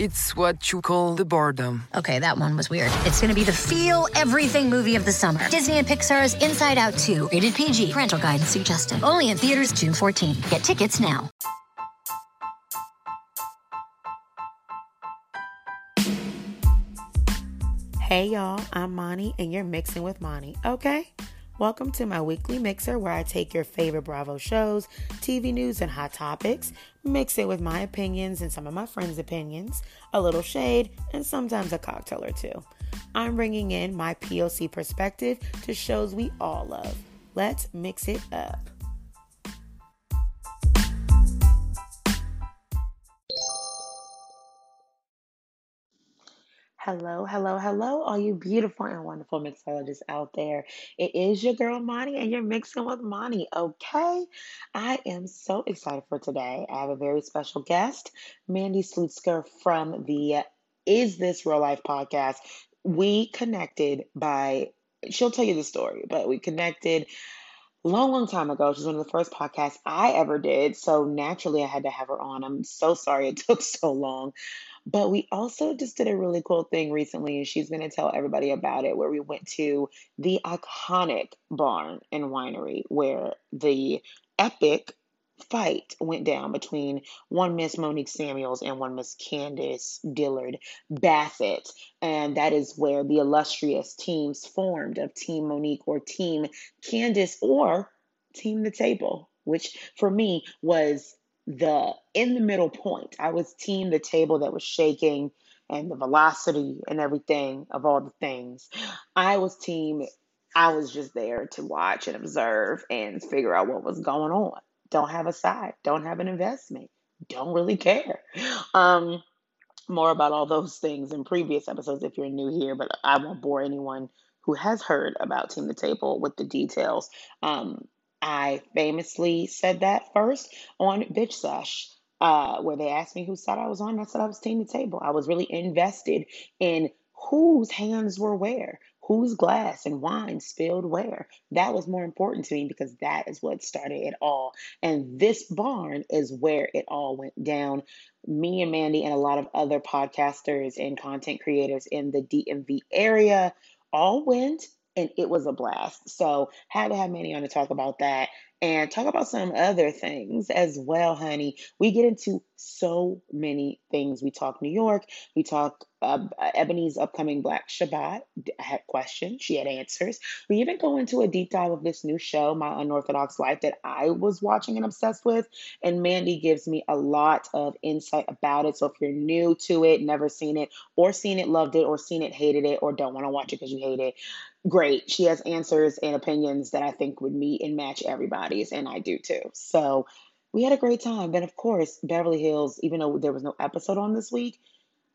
it's what you call the boredom. Okay, that one was weird. It's gonna be the feel everything movie of the summer. Disney and Pixar's Inside Out 2, rated PG. Parental guidance suggested. Only in theaters June 14. Get tickets now. Hey y'all, I'm Mani and you're mixing with Mani, okay? Welcome to my weekly mixer where I take your favorite Bravo shows, TV news, and hot topics, mix it with my opinions and some of my friends' opinions, a little shade, and sometimes a cocktail or two. I'm bringing in my POC perspective to shows we all love. Let's mix it up. Hello, hello, hello, all you beautiful and wonderful mixologists out there. It is your girl Mani, and you're mixing with Mani, okay? I am so excited for today. I have a very special guest, Mandy Slutsker from the uh, Is This Real Life podcast. We connected by, she'll tell you the story, but we connected long, long time ago. She's one of the first podcasts I ever did. So naturally, I had to have her on. I'm so sorry it took so long. But we also just did a really cool thing recently, and she's going to tell everybody about it, where we went to the iconic barn and winery where the epic fight went down between one Miss Monique Samuels and one Miss Candiace Dillard Bassett. And that is where the illustrious teams formed of Team Monique or Team Candiace or Team The Table, which for me was the in the middle point. I was team the table that was shaking and the velocity and everything of all the things. I was team I was just there to watch and observe and figure out what was going on. Don't have a side, don't have an investment, don't really care. Um more about all those things in previous episodes if you're new here, but I won't bore anyone who has heard about Team the Table with the details. Um, I famously said that first on Bitch Sesh, uh, where they asked me whose side I was on. I said I was team the table. I was really invested in whose hands were where, whose glass and wine spilled where. That was more important to me because that is what started it all. And this barn is where it all went down. Me and Mandy and a lot of other podcasters and content creators in the DMV area all went and it was a blast. So had to have Mandy on to talk about that and talk about some other things as well, honey. We get into so many things. We talk New York. We talk uh, Eboni's upcoming Black Shabbat. I had questions. She had answers. We even go into a deep dive of this new show, My Unorthodox Life, that I was watching and obsessed with. And Mandy gives me a lot of insight about it. So if you're new to it, never seen it, or seen it, loved it, or seen it, hated it, or don't want to watch it because you hate it, great. She has answers and opinions that I think would meet and match everybody's, and I do too. So we had a great time. But of course, Beverly Hills, even though there was no episode on this week,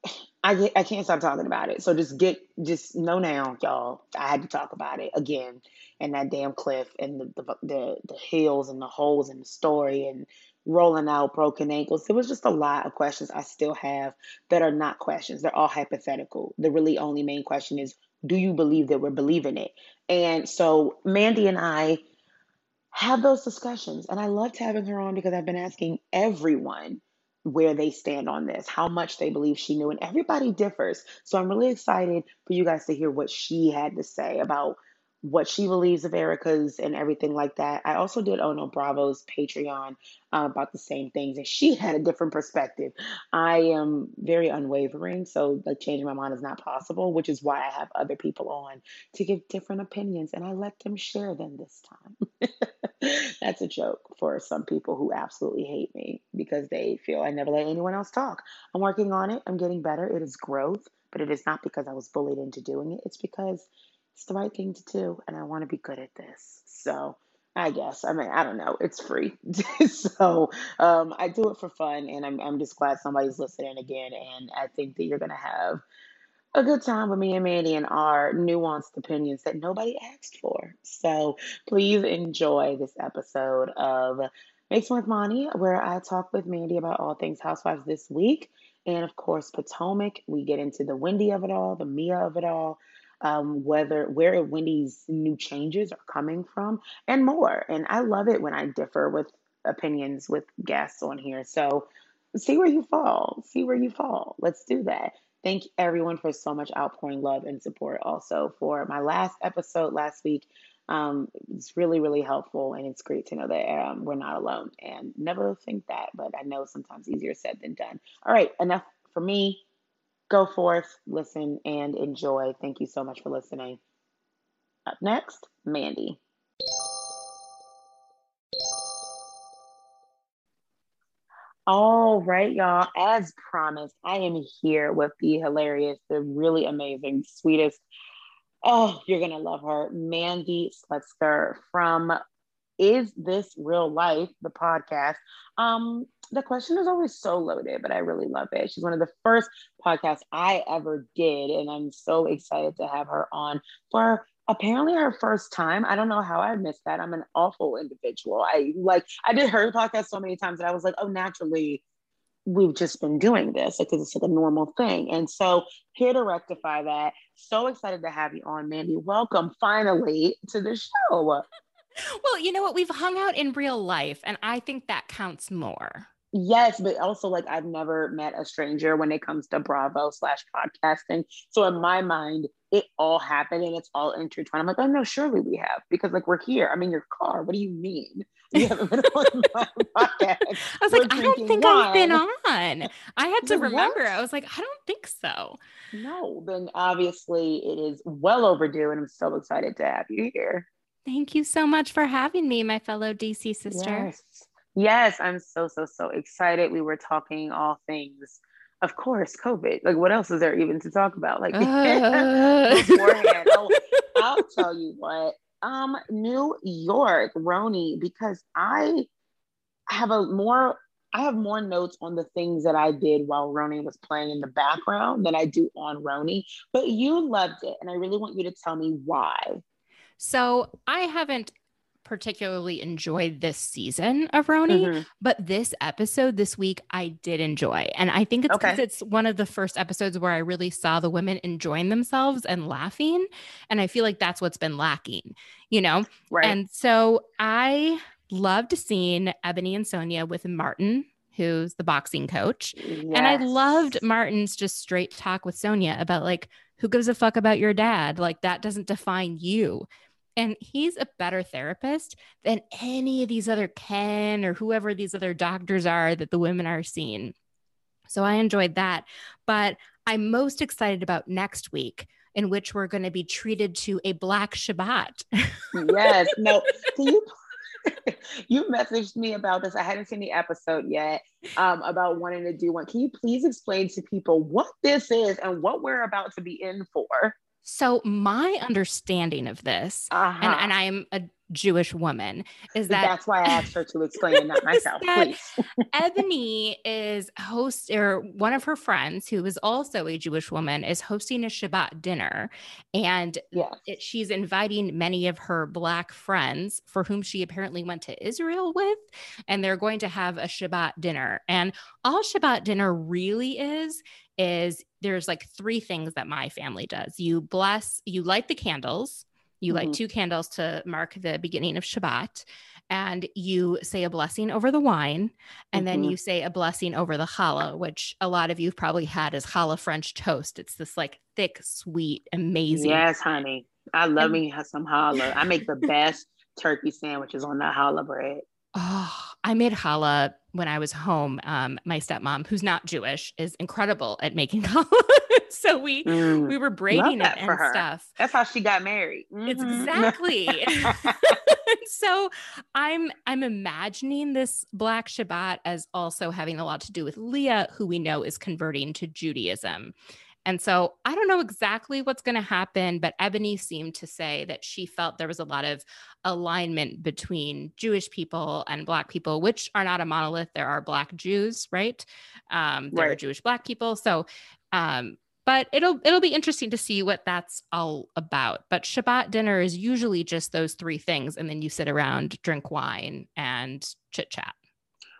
I get, I can't stop talking about it. So just get just know now, y'all. I had to talk about it again, and that damn cliff, and the the the, the hills, and the holes and the story, and rolling out broken ankles. There was just a lot of questions I still have that are not questions. They're all hypothetical. The really only main question is do you believe that we're believing it? And so Mandy and I have those discussions. And I loved having her on because I've been asking everyone where they stand on this, how much they believe she knew, and everybody differs. So I'm really excited for you guys to hear what she had to say about what she believes of Erika's and everything like that. I also did Ono Bravo's Patreon uh, about the same things, and she had a different perspective. I am very unwavering, so like changing my mind is not possible, which is why I have other people on to give different opinions, and I let them share them this time. That's a joke for some people who absolutely hate me because they feel I never let anyone else talk. I'm working on it. I'm getting better. It is growth, but it is not because I was bullied into doing it. It's because it's the right thing to do and I want to be good at this. So I guess. I mean, I don't know. It's free. so um, I do it for fun and I'm, I'm just glad somebody's listening again. And I think that you're to have a good time with me and Mandy and our nuanced opinions that nobody asked for. So please enjoy this episode of Mixing with Mani, where I talk with Mandy about all things Housewives this week. And of course, Potomac. We get into the Wendy of it all, the Mia of it all, um, whether where Wendy's new changes are coming from, and more. And I love it when I differ with opinions with guests on here. So see where you fall. See where you fall. Let's do that. Thank everyone for so much outpouring love and support also for my last episode last week. Um, it's really, really helpful, and it's great to know that um, we're not alone. And never think that, but I know sometimes easier said than done. All right, enough for me. Go forth, listen, and enjoy. Thank you so much for listening. Up next, Mandy. All right, y'all. As promised, I am here with the hilarious, the really amazing, sweetest. Oh, you're gonna love her, Mandy Slutsker from "Is This Real Life?" the podcast. Um, the question is always so loaded, but I really love it. She's one of the first podcasts I ever did, and I'm so excited to have her on for apparently her first time. I don't know how I missed that. I'm an awful individual. I like I did her podcast so many times that I was like, oh, naturally, we've just been doing this because it's like a normal thing. And so here to rectify that. So excited to have you on, Mandy. Welcome finally to the show. Well, you know what? We've hung out in real life, and I think that counts more. Yes, but also like I've never met a stranger when it comes to Bravo slash podcasting. So in my mind, it all happened and it's all intertwined. I'm like, oh no, surely we have because like we're here. I'm in your car. What do you mean? You haven't been on my podcast. I was We're like, I don't think I've been on. I had to remember. I was like, I don't think so. No, then obviously it is well overdue, and I'm so excited to have you here. Thank you so much for having me, my fellow DC sister. Yes. Yes, I'm so, so, so excited. We were talking all things, of course, COVID. Like, what else is there even to talk about? Like, Uh. beforehand. Oh, I'll tell you what. Um, New York, Roni, because I have a more I have more notes on the things that I did while Roni was playing in the background than I do on Roni. But you loved it, and I really want you to tell me why. So I haven't particularly enjoyed this season of Roni, Mhm. but this episode this week I did enjoy. And I think it's because Okay. it's one of the first episodes where I really saw the women enjoying themselves and laughing. And I feel like that's what's been lacking, you know? Right. And so I loved seeing Eboni and Sonja with Martin, who's the boxing coach. And I loved Martin's just straight talk with Sonja about like, who gives a fuck about your dad? Like, that doesn't define you. And he's a better therapist than any of these other Ken or whoever these other doctors are that the women are seeing. So I enjoyed that. But I'm most excited about next week, in which we're going to be treated to a Black Shabbat. yes. No. You? you messaged me about this. I hadn't seen the episode yet. Um, about wanting to do one. Can you please explain to people what this is and what we're about to be in for? So, my understanding of this, Uh-huh. and, and I'm a Jewish woman, is that That's why I asked her to explain it, not myself. that- Please. Eboni is host or one of her friends who is also a Jewish woman is hosting a Shabbat dinner and Yes. it, she's inviting many of her black friends for whom she apparently went to Israel with and they're going to have a Shabbat dinner and all Shabbat dinner really is is there's like three things that my family does. You bless, you light the candles, you light Mhm. two candles to mark the beginning of Shabbat, and you say a blessing over the wine, and then Mhm. you say a blessing over the challah, which a lot of you've probably had as challah French toast. It's this like thick, sweet, amazing. Yes, honey. I love And- me some challah. I make the best turkey sandwiches on that challah bread. Oh, I made challah when I was home. Um, my stepmom, who's not Jewish, is incredible at making challah. so we Mm. we were braiding it and her. stuff. That's how she got married. It's Mhm. exactly. so I'm I'm imagining this Black Shabbat as also having a lot to do with Leah, who we know is converting to Judaism. And so I don't know exactly what's going to happen, but Eboni seemed to say that she felt there was a lot of alignment between Jewish people and Black people, which are not a monolith. There are Black Jews, right? Um, there are Jewish Black people. So, um, but it'll it'll be interesting to see what that's all about. But Shabbat dinner is usually just those three things, and then you sit around, drink wine, and chit chat.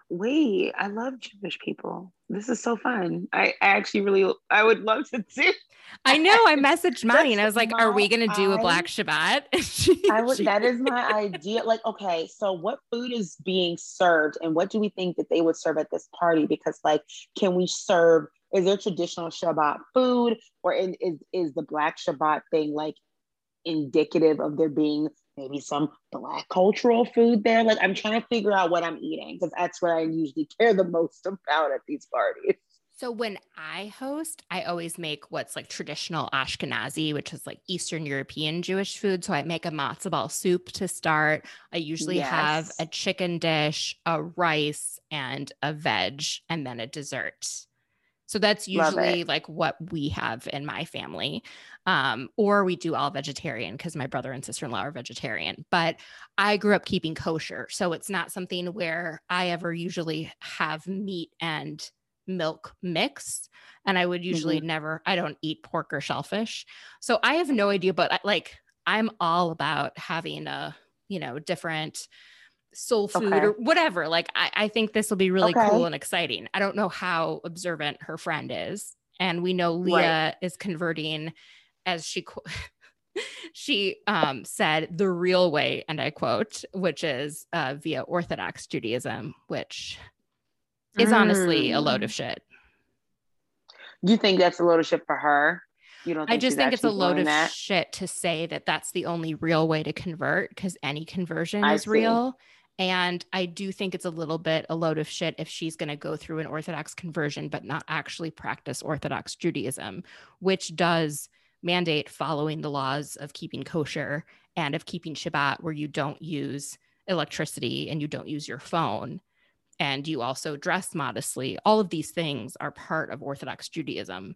Wait, I love Jewish people. This is so fun. I, I actually really, I would love to do. I know. I messaged Mani and I was like, "Are we going to do a Black Shabbat?" she, I would. That is my idea. Like, okay, so what food is being served, and what do we think that they would serve at this party? Because, like, can we serve? Is there traditional Shabbat food, or is is, is the Black Shabbat thing like indicative of there being maybe some black cultural food there. Like I'm trying to figure out what I'm eating because that's what I usually care the most about at these parties. So when I host, I always make what's like traditional Ashkenazi, which is like Eastern European Jewish food. So I make a matzo ball soup to start. I usually yes. have a chicken dish, a rice, and a veg, and then a dessert. So that's usually like what we have in my family. Um, or we do all vegetarian because my brother and sister in law are vegetarian. But I grew up keeping kosher. So it's not something where I ever usually have meat and milk mixed. And I would usually mm-hmm. never, I don't eat pork or shellfish. So I have no idea, but like I'm all about having a, you know, different soul food okay. or whatever. Like I, I think this will be really okay. cool and exciting. I don't know how observant her friend is. And we know Leah right. is converting as she she um, said the real way, and I quote, which is uh, via Orthodox Judaism, which is mm. honestly a load of mm. shit. You think that's a load of shit for her? You don't? I just think it's a load of that? shit to say that that's the only real way to convert because any conversion I is see. real. And I do think it's a little bit a load of shit if she's going to go through an Orthodox conversion, but not actually practice Orthodox Judaism, which does mandate following the laws of keeping kosher and of keeping Shabbat, where you don't use electricity and you don't use your phone. And you also dress modestly. All of these things are part of Orthodox Judaism.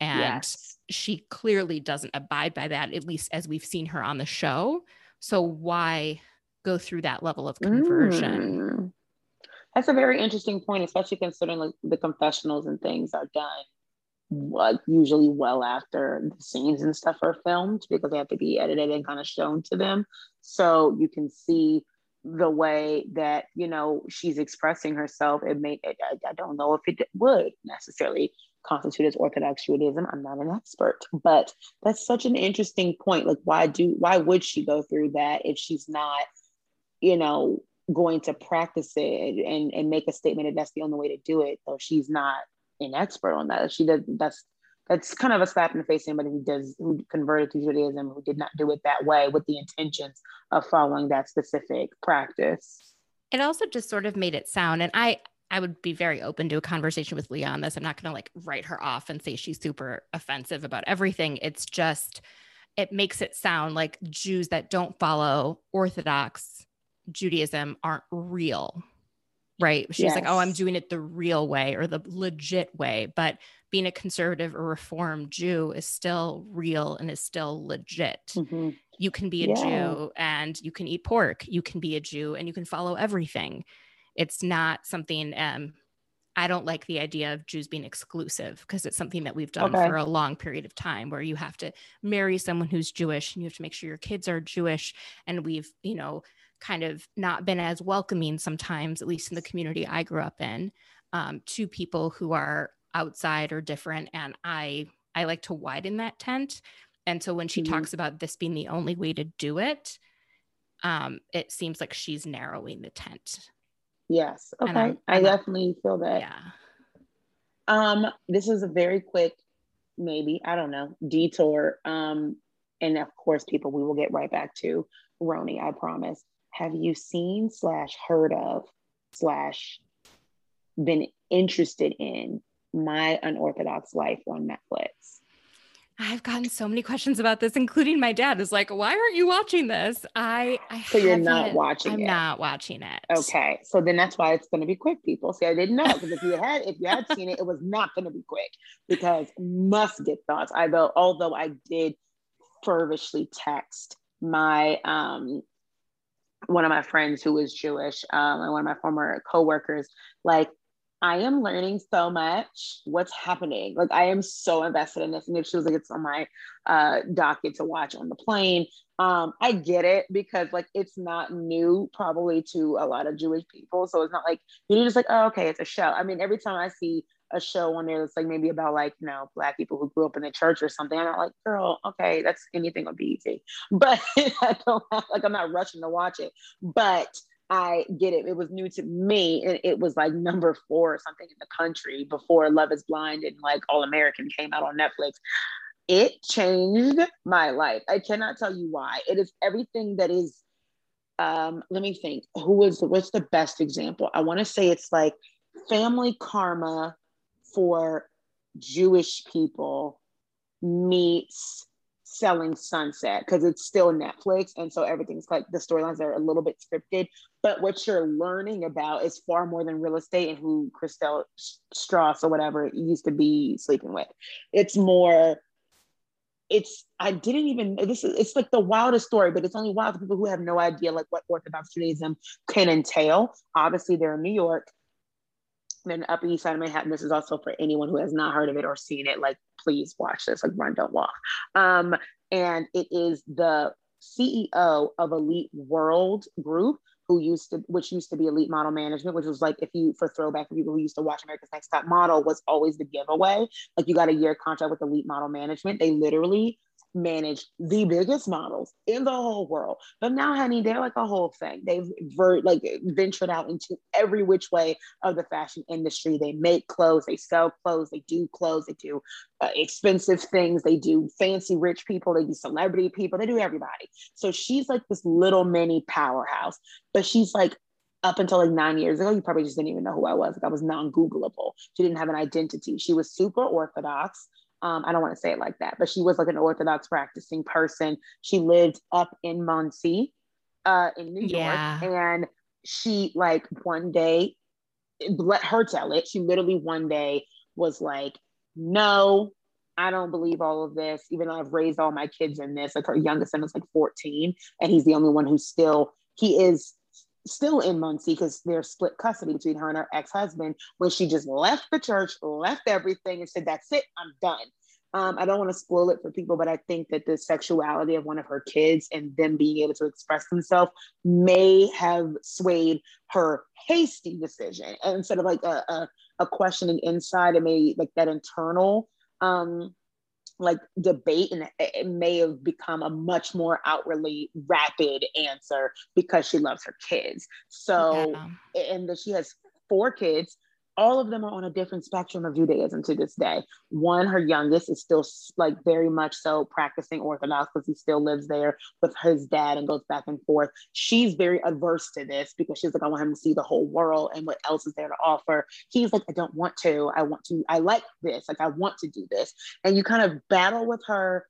And yes. she clearly doesn't abide by that, at least as we've seen her on the show. So, why go through that level of conversion. Mm. That's a very interesting point, especially considering like the confessionals and things are done what usually well after the scenes and stuff are filmed because they have to be edited and kind of shown to them. So you can see the way that you know she's expressing herself. It may I, I don't know if it would necessarily constitute as Orthodox Judaism. I'm not an expert, but that's such an interesting point. Like, why do why would she go through that if she's not you know, going to practice it and, and make a statement that that's the only way to do it, though she's not an expert on that. She does that's that's kind of a slap in the face to anybody who does who converted to Judaism who did not do it that way with the intentions of following that specific practice. It also just sort of made it sound, and I I would be very open to a conversation with Leah on this. I'm not going to like write her off and say she's super offensive about everything. It's just it makes it sound like Jews that don't follow Orthodox Judaism aren't real. Right. She's yes. like, oh, I'm doing it the real way or the legit way. But being a conservative or reformed Jew is still real and is still legit. Mm-hmm. You can be a yeah. Jew and you can eat pork. You can be a Jew and you can follow everything. It's not something um, I don't like the idea of Jews being exclusive because it's something that we've done okay. for a long period of time where you have to marry someone who's Jewish and you have to make sure your kids are Jewish. And we've, you know, kind of not been as welcoming sometimes, at least in the community I grew up in, um, to people who are outside or different. And I I like to widen that tent. And so when she mm-hmm. talks about this being the only way to do it, um, it seems like she's narrowing the tent. Yes. Okay. I definitely feel that. Yeah. Um, this is a very quick, maybe, I don't know, detour. Um, and of course, people we will get right back to Roni, I promise have you seen slash heard of slash been interested in my unorthodox life on netflix? I've gotten so many questions about this including my dad is like why aren't you watching this? I, I so you're not watching i'm it. not watching it. Okay so then that's why it's going to be quick people. See i didn't know because if you had if you had seen it it was not going to be quick because must get thoughts. I though although i did fervishly text my um one of my friends who was Jewish um, and one of my former coworkers, like, I am learning so much. What's happening? Like I am so invested in this. And she was like, it's on my uh, docket to watch on the plane. Um, I get it because like it's not new probably to a lot of Jewish people. So it's not like you're just like, oh, okay, it's a show. I mean, every time I see a show on there that's like maybe about like you know black people who grew up in the church or something. I'm like, girl, okay, that's anything on BET, but I don't have, like I'm not rushing to watch it. But I get it. It was new to me. And it was like number four or something in the country before Love is Blind and like All American came out on Netflix. It changed my life. I cannot tell you why. It is everything that is um let me think who was what's the best example i want to say it's like family karma for jewish people meets selling Sunset because it's still Netflix. And so everything's like the storylines are a little bit scripted. But what you're learning about is far more than real estate and who Chrishell Stause or whatever used to be sleeping with. It's more, it's, I didn't even, this is, it's like the wildest story, but it's only wild to people who have no idea like what Orthodox Judaism can entail. Obviously, they're in New York then Upper East Side of Manhattan. This is also for anyone who has not heard of it or seen it. Like, please watch this. Like, run, don't walk. Um, and it is the CEO of Elite World Group, who used to, which used to be Elite Model Management, which was like if you for throwback people who used to watch America's Next Top Model, was always the giveaway. Like you got a year contract with Elite Model Management. They literally manage the biggest models in the whole world. But now, honey, they're like a whole thing. They've ver- like ventured out into every which way of the fashion industry. They make clothes, they sell clothes, they do clothes, they do uh, expensive things, they do fancy rich people, they do celebrity people, they do everybody. So she's like this little mini powerhouse, but she's like up until like nine years ago, you probably just didn't even know who I was. Like I was non-Googleable. She didn't have an identity. She was super orthodox. Um, I don't want to say it like that, but she was like an Orthodox practicing person. She lived up in Monsey, uh, in New yeah. York, and she like one day, let her tell it. She literally one day was like, "No, I don't believe all of this, even though I've raised all my kids in this." Like her youngest son is like 14, and he's the only one who's still he is still in Monsey because they're split custody between her and her ex-husband when she just left the church, left everything and said, that's it, I'm done. Um, I don't want to spoil it for people, but I think that the sexuality of one of her kids and them being able to express themselves may have swayed her hasty decision. And instead of like a, a, a questioning inside, it may like that internal um, like debate and it may have become a much more outwardly rapid answer because she loves her kids so yeah. and that she has four kids all of them are on a different spectrum of Judaism to this day. One, her youngest, is still like very much so practicing Orthodox because he still lives there with his dad and goes back and forth. She's very averse to this because she's like, I want him to see the whole world and what else is there to offer. He's like, I don't want to. I want to. I like this. Like, I want to do this. And you kind of battle with her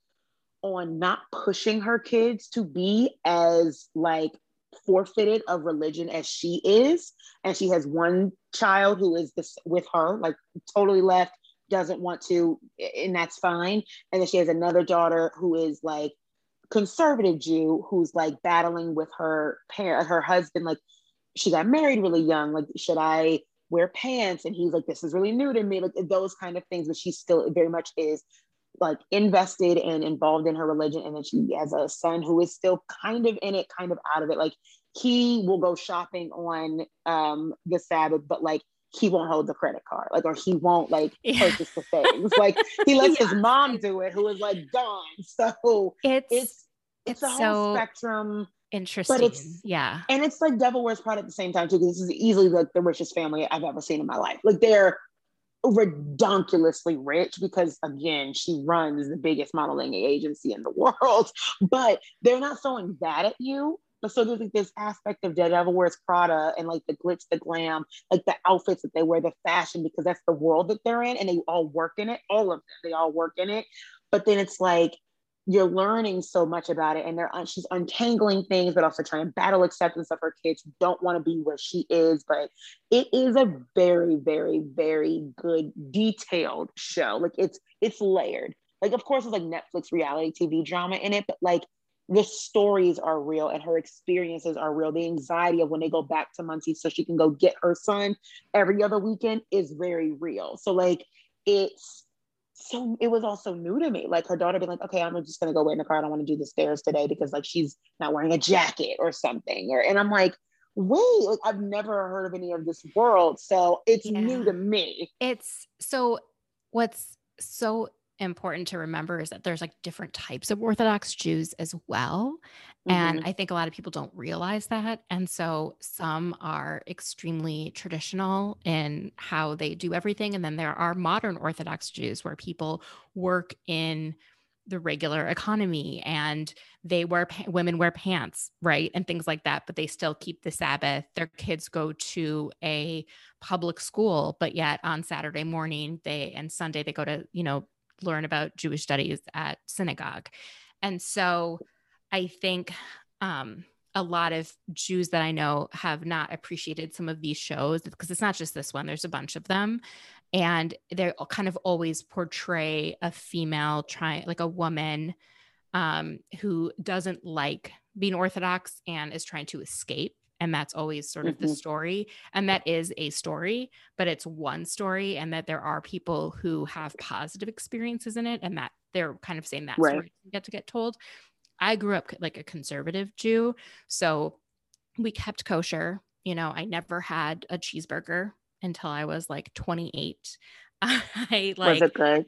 on not pushing her kids to be as like forfeited of religion as she is and she has one child who is this with her like totally left doesn't want to and that's fine. And then she has another daughter who is like conservative jew who's like battling with her parent her husband like she got married really young like should i wear pants? And he's like this is really new to me like those kind of things but she still very much is like invested and involved in her religion and then she has a son who is still kind of in it kind of out of it. Like he will go shopping on um the sabbath but like he won't hold the credit card like or he won't like yeah. purchase the things. Like he lets yeah. his mom do it who is like gone. So it's it's it's, a whole so spectrum interesting. but it's yeah. and it's like devil wears prada at the same time too because this is easily like the richest family i've ever seen in my life. Like they're redonkulously rich because again she runs the biggest modeling agency in the world but they're not throwing that at you but so there's like this aspect of the devil wears prada and like the glitz the glam like the outfits that they wear the fashion because that's the world that they're in and they all work in it all of them they all work in it. But then it's like you're learning so much about it and they're she's untangling things but also trying to battle acceptance of her kids who don't want to be where she is but it is a very very very good detailed show like it's it's layered like of course it's like netflix reality tv drama in it but like the stories are real and her experiences are real. The anxiety of when they go back to Monsey so she can go get her son every other weekend is very real. So like it's so it was also new to me. Like her daughter being like, okay, I'm just gonna go wait in the car. I don't want to do the stairs today because like she's not wearing a jacket or something. Or and I'm like, wait, like I've never heard of any of this world. So it's yeah. new to me. It's so what's so important to remember is that there's like different types of Orthodox Jews as well. Mm-hmm. And I think a lot of people don't realize that. And so some are extremely traditional in how they do everything. And then there are modern Orthodox Jews where people work in the regular economy and they wear women wear pants right and things like that but they still keep the sabbath their kids go to a public school but yet on saturday morning they and sunday they go to you know learn about Jewish studies at synagogue. And so I think um, a lot of Jews that I know have not appreciated some of these shows because it's not just this one, there's a bunch of them. And they kind of always portray a female, trying like a woman um, who doesn't like being Orthodox and is trying to escape and that's always sort of mm-hmm. the story and that is a story but it's one story and that there are people who have positive experiences in it and that they're kind of saying that right. story get to get told i grew up like a conservative jew so we kept kosher you know i never had a cheeseburger until i was like 28 i like was it good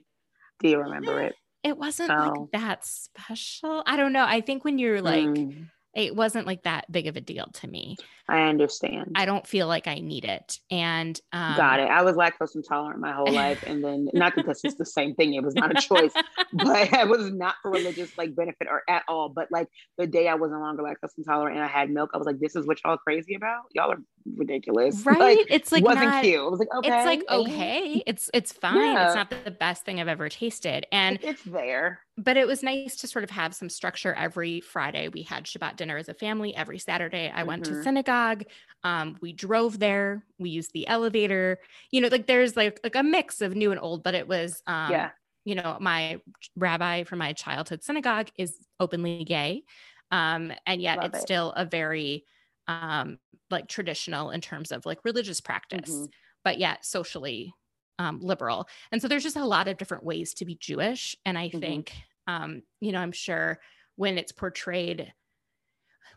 do you remember it it wasn't oh. like that special i don't know i think when you're like mm it wasn't like that big of a deal to me. I understand. I don't feel like I need it. And um, got it. I was lactose intolerant my whole life. And then not that because it's the same thing, it was not a choice, but it was not for religious like benefit or at all. But like the day I was no longer lactose intolerant and I had milk, I was like, this is what y'all crazy about? Y'all are ridiculous. Right. Like, it's like wasn't not, cute. Was like, okay. It's like okay. It's it's fine. Yeah. It's not the best thing I've ever tasted. And it's there but it was nice to sort of have some structure every Friday. We had Shabbat dinner as a family. Every Saturday, I mm-hmm. went to mm-hmm. synagogue. Um, we drove there. We used the elevator. You know, like there's like like a mix of new and old, but it was um, yeah. You know, my rabbi from my childhood synagogue is openly gay, um, and yet Love it's it. still a very um, like traditional in terms of like religious practice, mm-hmm. but yet socially um, liberal. And so there's just a lot of different ways to be Jewish. And I mm-hmm. think, um, you know, I'm sure when it's portrayed,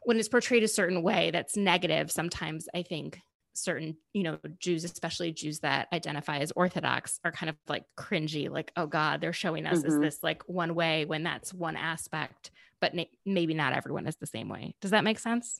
when it's portrayed a certain way that's negative, sometimes I think certain, you know, Jews, especially Jews that identify as Orthodox, are kind of like cringy, like, oh God, they're showing us mm-hmm. as this like one way when that's one aspect, but na- maybe not everyone is the same way. Does that make sense?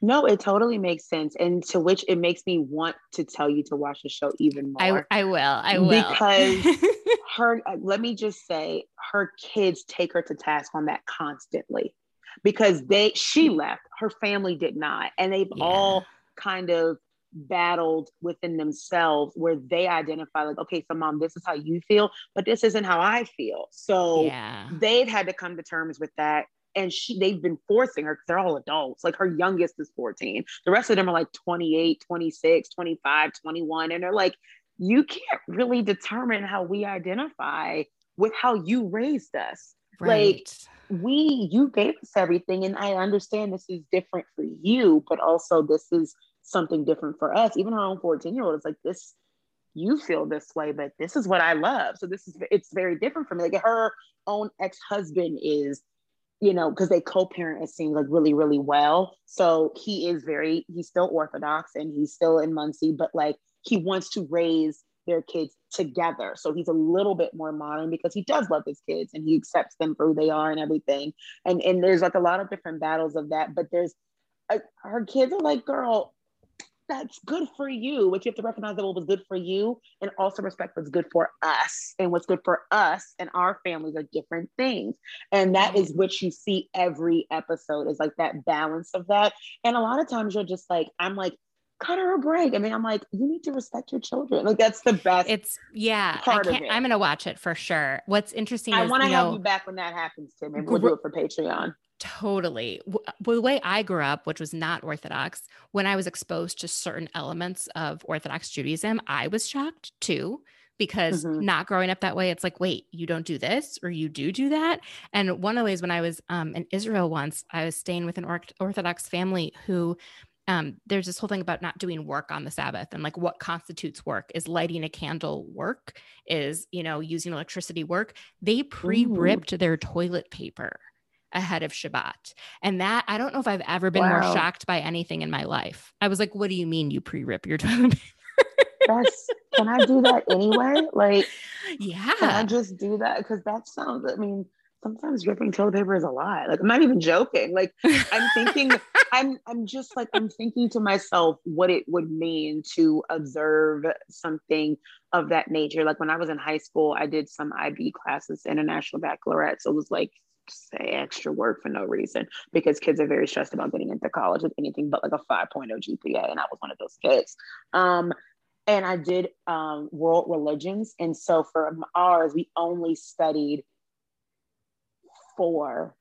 No, it totally makes sense. And to which it makes me want to tell you to watch the show even more. I, I will. I will. Because her, uh, let me just say, her kids take her to task on that constantly because they, she left, her family did not. And they've yeah. all kind of battled within themselves where they identify like okay so mom this is how you feel but this isn't how i feel so yeah. they've had to come to terms with that and she they've been forcing her because they're all adults like her youngest is 14 the rest of them are like 28 26 25 21 and they're like you can't really determine how we identify with how you raised us. Right. like we you gave us everything and i understand this is different for you but also this is something different for us. Even our own 14 year old is like this you feel this way but this is what i love. So this is it's very different for me. Like her own ex-husband is you know, because they co-parent, it seems like really, really well. So he is very, he's still Orthodox and he's still in Monsey, but like he wants to raise their kids together. So he's a little bit more modern because he does love his kids and he accepts them for who they are and everything. And and there's like a lot of different battles of that, but there's uh, her kids are like, girl, that's good for you, but you have to recognize that what was good for you and also respect what's good for us. And what's good for us and our families are different things. And that is mm-hmm. what you see every episode is like that balance of that. And a lot of times you're just like, I'm like, cut her a break. I mean, I'm like, you need to respect your children. Like that's the best. It's yeah. Part of it. I'm gonna watch it for sure. What's interesting. I want to have know, you back when that happens, Tim. Maybe we'll do it for Patreon. Totally. The way I grew up, which was not Orthodox, when I was exposed to certain elements of Orthodox Judaism, I was shocked too, because Mhm. not growing up that way, it's like, wait, you don't do this or you do do that. And one of the ways when I was um, in Israel once, I was staying with an orth- Orthodox family who um, there's this whole thing about not doing work on the Sabbath and like what constitutes work. Is lighting a candle work? Is, you know, using electricity work? They pre ripped their toilet paper ahead of Shabbat. And that, I don't know if I've ever been more shocked by anything in my life. I was like, what do you mean you pre rip your toilet paper? That's can I do that anyway? Like, yeah, can I just do that? Because that sounds. I mean, sometimes ripping toilet paper is a lot. Like, I'm not even joking. Like, I'm thinking. I'm. I'm just like I'm thinking to myself what it would mean to observe something of that nature. Like when I was in high school, I did some IB classes, international baccalaureate. So it was like say extra work for no reason because kids are very stressed about getting into college with anything but like a 5.0 GPA, and I was one of those kids. Um, and I did um, world religions, and so for ours, we only studied four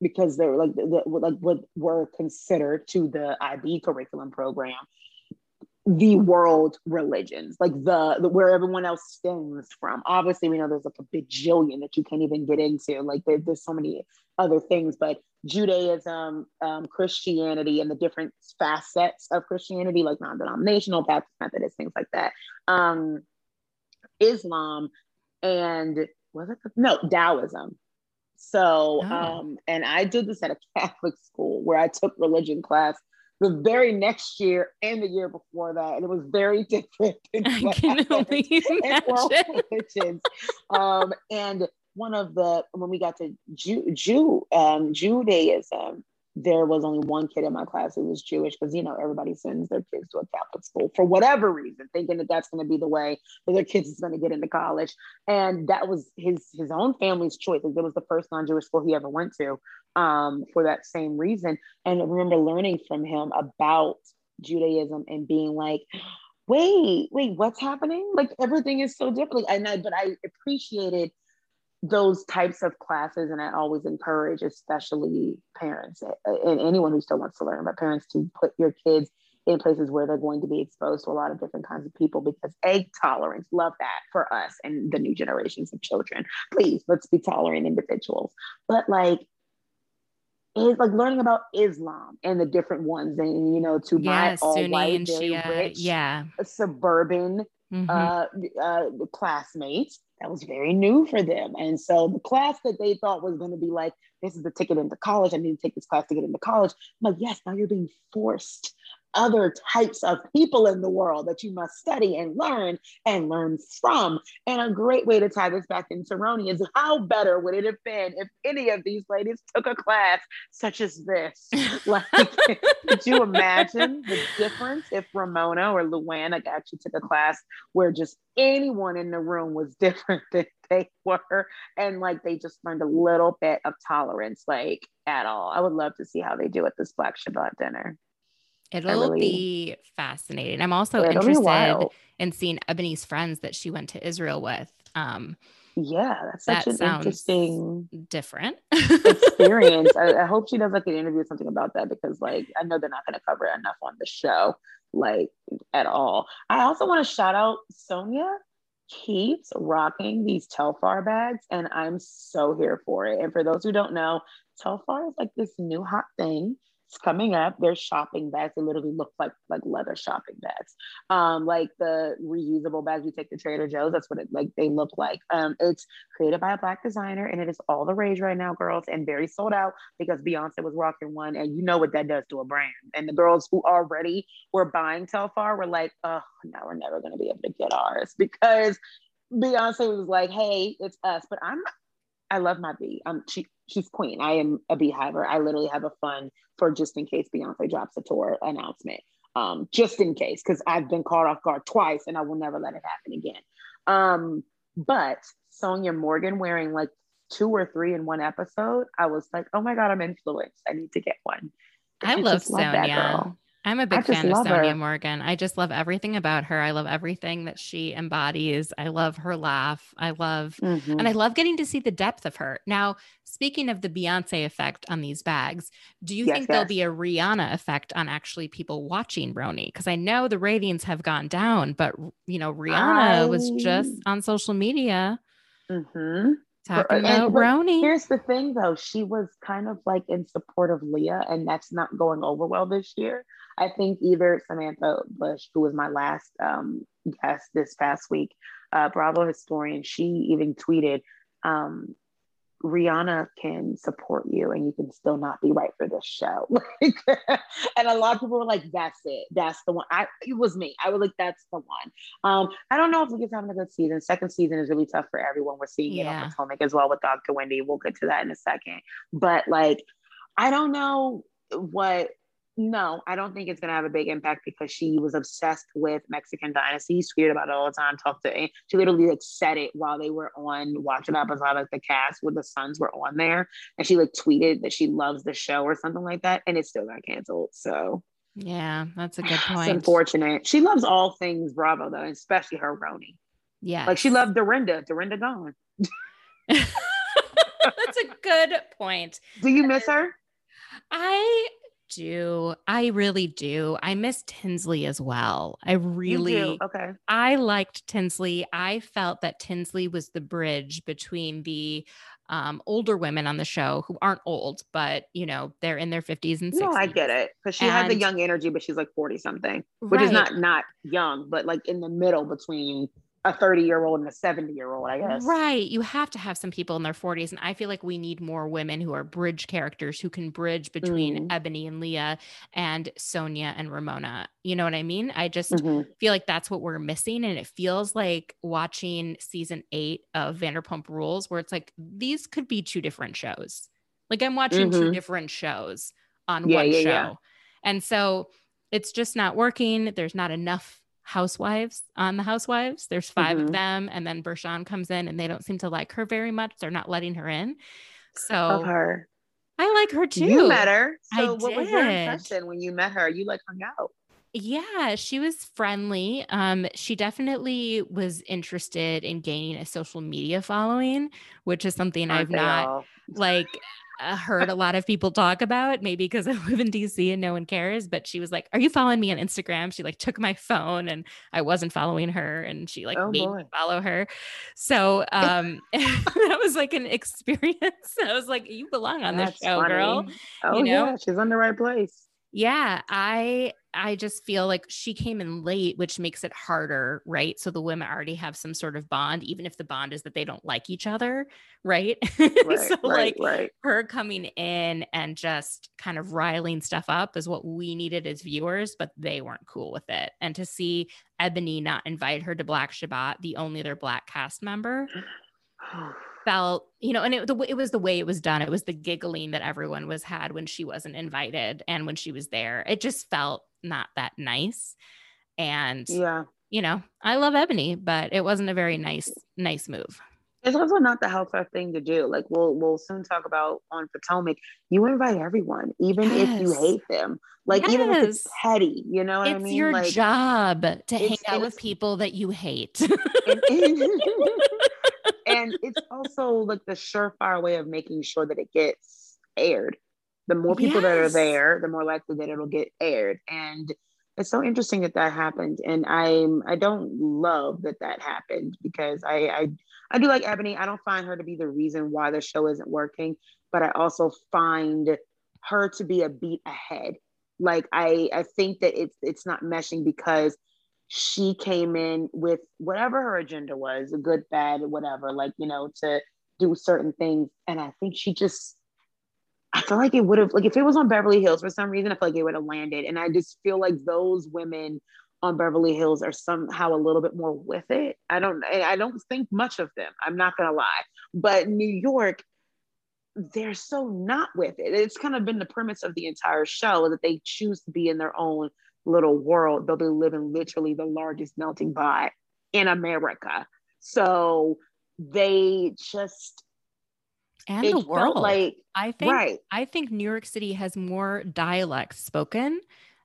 because they were like the, the- like what were considered to the IB curriculum program the world religions, like the, the where everyone else stems from. Obviously, we know there's like a bajillion that you can't even get into. Like there, there's so many other things, but Judaism, um, Christianity, and the different facets of Christianity, like non-denominational, Baptist, Methodist, things like that. Um, Islam, and was it no Taoism. So, Oh. um, and I did this at a Catholic school where I took religion class the very next year and the year before that, and it was very different. I can only in imagine. Um, and one of the when we got to Jew, Jew um, Judaism, there was only one kid in my class who was Jewish because you know everybody sends their kids to a Catholic school for whatever reason, thinking that that's going to be the way that their kids is going to get into college, and that was his his own family's choice. Like, It was the first non-Jewish school he ever went to um, for that same reason. And I remember learning from him about Judaism and being like, wait, wait, what's happening? Like everything is so different. And I, but I appreciated those types of classes, and I always encourage, especially parents uh, and anyone who still wants to learn, but parents to put your kids in places where they're going to be exposed to a lot of different kinds of people because egg tolerance, love that for us and the new generations of children. Please, let's be tolerant individuals. But like is like learning about Islam and the different ones, and you know, to my all Sunni white, and very Shia. rich, Yeah. suburban Mhm. uh, uh, classmates. That was very new for them. And so the class that they thought was going to be like, this is the ticket into college. I need to take this class to get into college. I'm like, yes, now you're being forced other types of people in the world that you must study and learn and learn from. And a great way to tie this back into Roni is how better would it have been if any of these ladies took a class such as this? Like, could you imagine the difference if Ramona or like, actually took a class where just anyone in the room was different than they were and like they just learned a little bit of tolerance like at all. I would love to see how they do at this Black Shabbat dinner. It'll really- be fascinating. I'm also interested in seeing Eboni's friends that she went to Israel with. Um, Yeah, that's such That an interesting different. experience. I, I hope she does like an interview or something about that because like I know they're not going to cover it enough on the show, like at all. I also want to shout out Sonja keeps rocking these Telfar bags, and I'm so here for it. And for those who don't know, Telfar is like this new hot thing. Coming up. They're shopping bags. They literally look like like leather shopping bags, um, like the reusable bags you take to Trader Joe's. That's what it like they look like. Um, it's created by a black designer, and it is all the rage right now, girls, and very sold out because Beyonce was rocking one, and you know what that does to a brand. And the girls who already were buying Telfar were like, "Oh, now we're never going to be able to get ours," because Beyonce was like, "Hey, it's us." But I'm, I love my bee. Um, she she's queen. I am a beehiver. I literally have a fund for just in case Beyonce drops a tour announcement. Um, just in case, because I've been caught off guard twice, and I will never let it happen again. Um, but Sonja Morgan wearing like two or three in one episode, I was like, oh my god, I'm influenced. I need to get one. I love just love that Sonja. girl. I'm a big fan of Sonja her. Morgan. I just love everything about her. I love everything that she embodies. I love her laugh. I love Mhm. and I love getting to see the depth of her. Now, speaking of the Beyonce effect on these bags, do you Yes, think there'll be a Rihanna effect on actually people watching Roni? Because I know the ratings have gone down, but you know, Rihanna was just on social media Mhm. talking and- about Roni. Here's the thing though, she was kind of like in support of Leah, and that's not going over well this year. I think either Samantha Bush, who was my last um, guest this past week, uh, Bravo historian, she even tweeted, um, Rihanna can support you and you can still not be right for this show. And a lot of people were like, that's it. That's the one. I it was me. I was like, that's the one. Um, I don't know if Leah's having a good season. Second season is really tough for everyone. We're seeing it Yeah. on Potomac as well with Dr. Wendy. We'll get to that in a second. But like, I don't know what no, I don't think it's gonna have a big impact because she was obsessed with Mexican dynasties, tweeted about it all the time, talked to she literally like said it while they were on watching episode like the cast where the sons were on there. And she like tweeted that she loves the show or something like that, and it still got canceled. So Yeah, that's a good it's point. unfortunate. She loves all things Bravo though, especially her Roni. Yeah. Like she loved Dorinda. Dorinda gone. That's a good point. Do you miss her? I do. I really do. I miss Tinsley as well. I really. Okay. I liked Tinsley. I felt that Tinsley was the bridge between the um, older women on the show who aren't old, but you know, they're in their 50s and 60s. No, I get it. Because she has the young energy, but she's like 40 something. Which is not not young, but like in the middle between a 30 year old and a 70 year old, I guess. Right. You have to have some people in their 40s. And I feel like we need more women who are bridge characters who can bridge between Mm. Eboni and Leah and Sonja and Ramona. You know what I mean? I just Mhm. feel like that's what we're missing. And it feels like watching season eight of Vanderpump Rules, where it's like these could be two different shows. Like I'm watching two Mhm. different shows on Yeah, one yeah, show. yeah. And so it's just not working. There's not enough housewives on the housewives. There's 5 of Mhm. them. And then Bershan comes in and they don't seem to like her very much. They're not letting her in. So Love her. I like her too. You met her. I So what was your did. impression when you met her? You like hung out. Yeah, she was friendly. Um, she definitely was interested in gaining a social media following, which is something Aren't I've not all? like heard a lot of people talk about. Maybe because I live in DC and no one cares. But she was like, "Are you following me on Instagram?" She like took my phone and I wasn't following her, and she like Oh, made boy. me follow her. So um, that was like an experience. I was like, "You belong on this That's show, girl." Oh you know? yeah, she's in the right place. Yeah, I I just feel like she came in late, which makes it harder, right? So the women already have some sort of bond, even if the bond is that they don't like each other, right? Right, so right, like right. her coming in and just kind of riling stuff up is what we needed as viewers, but they weren't cool with it. And to see Eboni not invite her to Black Shabbat, the only other black cast member, felt, you know, and it, the, it was the way it was done. It was the giggling that everyone was had when she wasn't invited and when she was there. It just felt not that nice. And, yeah. you know, I love Eboni, but it wasn't a very nice, nice move. It's also not the housewife thing to do. Like we'll we'll soon talk about on Potomac. You invite everyone, even if you hate them. Like even if it's petty, you know what it's I mean? It's your like, job to hang out with people that you hate. and, and it's also like the surefire way of making sure that it gets aired. The more people that are there, the more likely that it'll get aired. And it's so interesting that that happened. And I'm I don't love that that happened because I I I do like Eboni. I don't find her to be the reason why the show isn't working, but I also find her to be a beat ahead. Like I I think that it's it's not meshing because she came in with whatever her agenda was, a good, bad, whatever, like, you know, to do certain things. And I think she just, I feel like it would have, like, if it was on Beverly Hills for some reason, I feel like it would have landed. And I just feel like those women on Beverly Hills are somehow a little bit more with it. I don't, I don't think much of them. I'm not going to lie. But New York, they're so not with it. It's kind of been the premise of the entire show that they choose to be in their own little world, though they live in literally the largest melting pot in America. So they just and the world. like I think right. I think New York City has more dialects spoken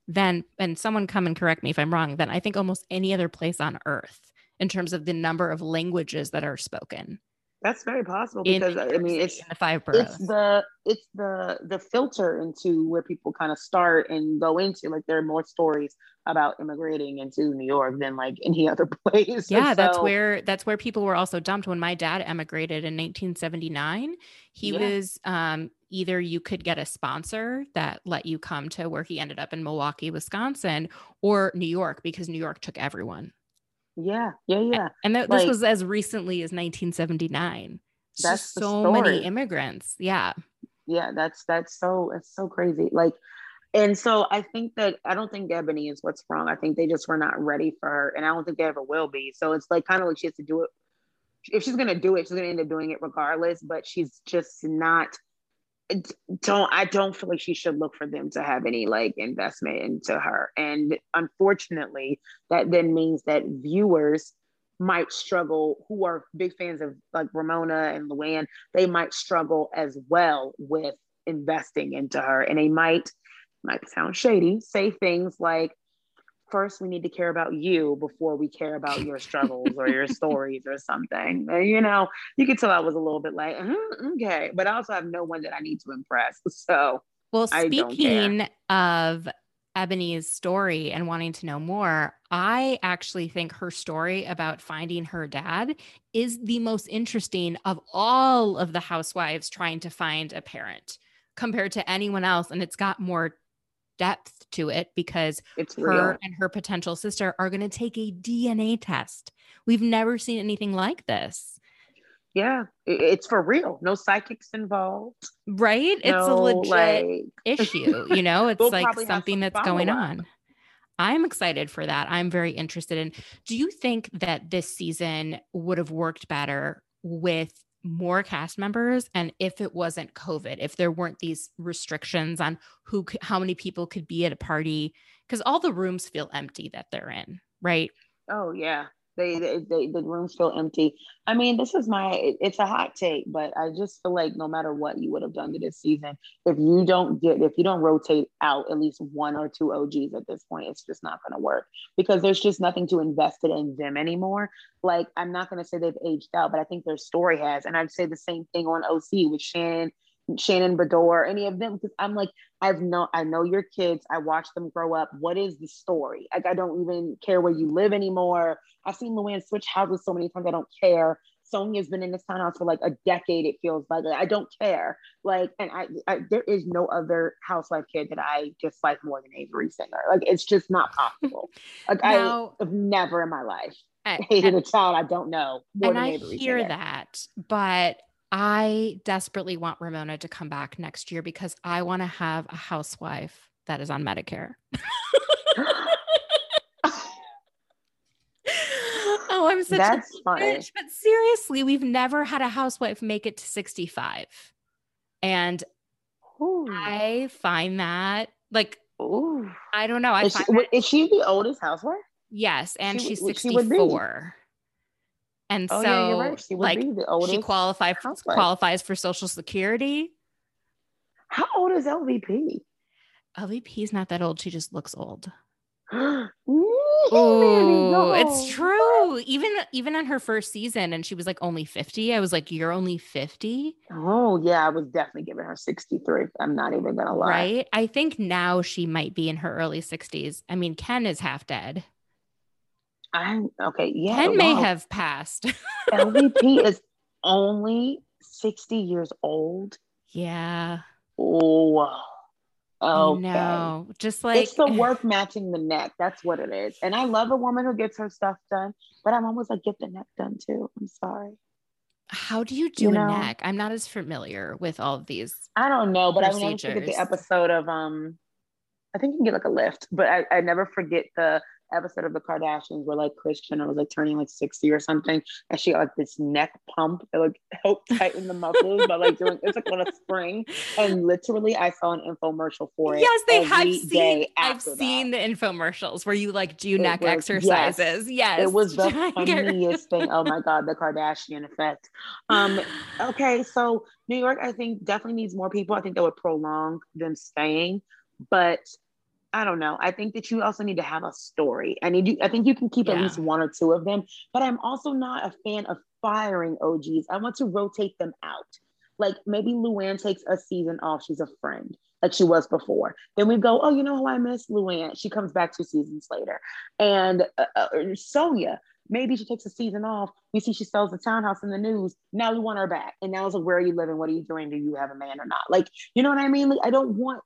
than, and someone come and correct me if I'm wrong, than I think almost any other place on earth in terms of the number of languages that are spoken. That's very possible because I mean it's in the five boroughs. it's the it's the the filter into where people kind of start and go into like there are more stories about immigrating into New York than like any other place. yeah, And that's where that's where people were also dumped when my dad emigrated in 1979. He Yeah. was um, either you could get a sponsor that let you come to where he ended up in Milwaukee, Wisconsin, or New York because New York took everyone. Yeah, yeah, yeah. And that this was as recently as 1979. That's so many immigrants. Yeah. yeah that's that's so it's so crazy like and so i think that i don't think eboni is what's wrong i think they just were not ready for her and i don't think they ever will be so it's like kind of like she has to do it if she's going to do it she's going to end up doing it regardless but she's just not don't i don't feel like she should look for them to have any like investment into her. And unfortunately that then means that viewers might struggle who are big fans of like ramona and luann they might struggle as well with investing into her. And they might might sound shady say things like first we need to care about you before we care about your struggles or your stories or something you know you could tell i was a little bit like "Mhm, okay but i also have no one that i need to impress so Well, I don't care. speaking of Eboni's story and wanting to know more, I actually think her story about finding her dad is the most interesting of all of the housewives trying to find a parent compared to anyone else. And it's got more depth to it because it's her real. and her potential sister are going to take a DNA test. We've never seen anything like this, yeah it's for real. No psychics involved. Right? It's a legit like issue you know? It's We'll like something some that's going follow-up. on. I'm excited for that. I'm very interested in do you think that this season would have worked better with more cast members and if it wasn't covid if there weren't these restrictions on who how many people could be at a party because all the rooms feel empty that they're in right? Oh yeah, they, they, they the rooms feel empty. I mean, this is my it- it's a hot take, but I just feel like no matter what you would have done to this season, if you don't get if you don't rotate out at least one or two OGs at this point, it's just not going to work because there's just nothing to invest it in them anymore. Like I'm not going to say they've aged out, but I think their story has, and I'd say the same thing on OC with Shannon. Shannon Beador, any of them, because I'm like, I've know I know your kids. I watched them grow up. What is the story? Like, I don't even care where you live anymore. I've seen Luann switch houses so many times. I don't care. Sonja's been in this townhouse for like a decade. It feels like I don't care. Like, and I, I there is no other housewife kid that I dislike more than Avery Singer. Like, it's just not possible. Like, Now- I've never in my life And- hated a child I don't know more and than I Avery hear Singer. that, but I desperately want Ramona to come back next year because I want to have a housewife that is on Medicare. oh, I'm such That's a funny. bitch. But seriously, we've never had a housewife make it to 65. And Ooh. I find that like Ooh. I don't know. I Is she, that, is she the oldest housewife? yes, and she she's would- she would be. 64. And Oh so yeah, right. She like be the oldest. she housewife. qualifies for social security. How old is LVP? LVP is not that old. She just looks old. Ooh, Oh, it's true. Even even on her first season, and she was like only 50. I was like, You're only 50, Oh yeah, I was definitely giving her 63. I'm not even gonna lie. right? I think now she might be in her early 60s. I mean, Ken is half dead. I'm okay. Yeah, Ken may wow. have passed. LVP is only 60 years old. yeah. Oh, okay. No, just like it's the work matching the neck. That's what it is. And I love a woman who gets her stuff done, but I'm almost like, get the neck done too. I'm sorry. How do you do You a know? neck? I'm not as familiar with all of these. I don't know, but I will never forget the episode of um I think you can get like a lift, but I, I never forget the episode of the Kardashians where like Kris Jenner was like turning like 60 or something and she got like this neck pump that like helped tighten the muscles by like doing it's like on a spring. And literally I saw an infomercial for it. Yes, they have seen. I've that. seen the infomercials where you like do It neck was- exercises. Yes, It was the try and get- funniest thing. Oh my god, the Kardashian effect. Um, okay, so New York, I think definitely needs more people. I think that would prolong them staying, but I don't know. I think that you also need to have a story. I need you, I think you can keep yeah. at least one or two of them, but I'm also not a fan of firing OGs. I want to rotate them out. Like maybe Luann takes a season off. She's a friend, like she was before. Then we go, oh, you know who I miss? Luann. She comes back two seasons later. And uh, uh, Sonja, maybe she takes a season off. We see she sells the townhouse in the news. Now we want her back. And now it's like, where are you living? What are you doing? Do you have a man or not? Like, you know what I mean? Like, I don't want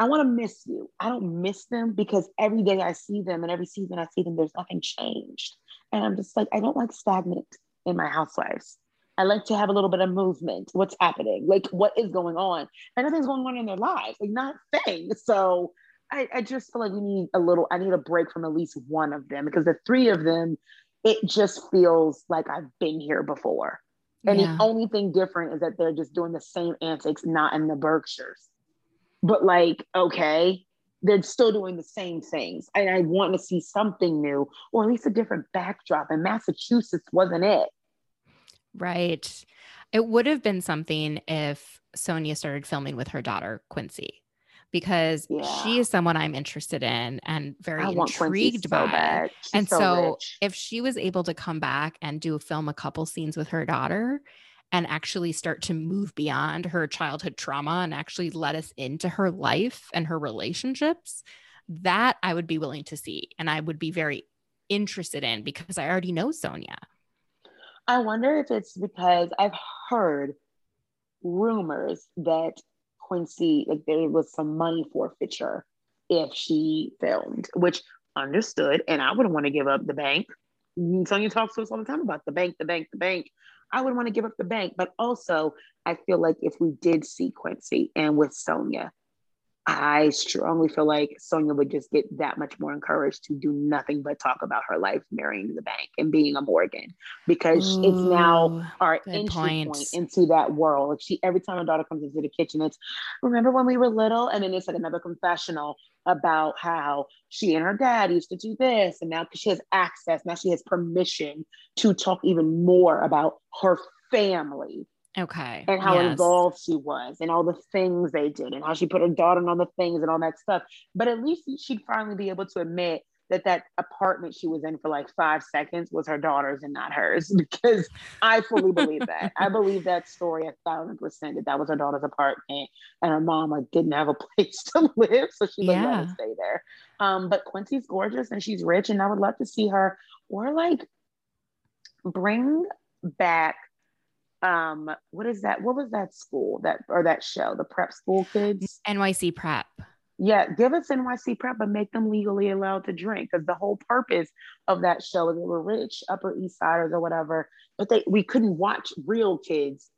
I want to miss you. I don't miss them because every day I see them and every season I see them, there's nothing changed. And I'm just like, I don't like stagnant in my housewives. I like to have a little bit of movement. What's happening? Like, what is going on? And nothing's going on in their lives, like, not thing. So I, I just feel like we need a little, I need a break from at least one of them because the three of them, it just feels like I've been here before. And yeah. the only thing different is that they're just doing the same antics, not in the Berkshires but like okay they're still doing the same things and i want to see something new or at least a different backdrop and massachusetts wasn't it right it would have been something if Sonja started filming with her daughter quincy because yeah. she is someone I'm interested in and very intrigued by. and so, so if she was able to come back and do a film a couple scenes with her daughter, and actually start to move beyond her childhood trauma and actually let us into her life and her relationships, that I would be willing to see. And I would be very interested in because I already know Sonja. I wonder if it's because I've heard rumors that Quincy, like there was some money forfeiture if she filmed, which understood. And I wouldn't want to give up the bank. Sonja talks to us all the time about the bank, the bank, the bank. I would want to give up the bank. But also, I feel like if we did see Quincy and with Sonja, I strongly feel like Sonja would just get that much more encouraged to do nothing but talk about her life marrying the bank and being a Morgan because Ooh, it's now our entry point. point into that world. Like she, every time her daughter comes into the kitchen, it's remember when we were little, and then it's like another confessional about how she and her dad used to do this, and now because she has access, now she has permission to talk even more about her family Okay. And how yes. involved she was and all the things they did and how she put her daughter on the things and all that stuff. But at least she'd finally be able to admit that that apartment she was in for like five seconds was her daughter's and not hers because I fully believe that. I believe that story a thousand percent that that was her daughter's apartment and her mom like didn't have a place to live. So she like yeah. let her stay there. Um, but Quincy's gorgeous and she's rich and I would love to see her or like bring back um what is that what was that school that or that show the prep school kids? Nyc prep. Yeah give us nyc prep but make them legally allowed to drink because the whole purpose of that show is they were rich upper east siders or whatever but they we couldn't watch real kids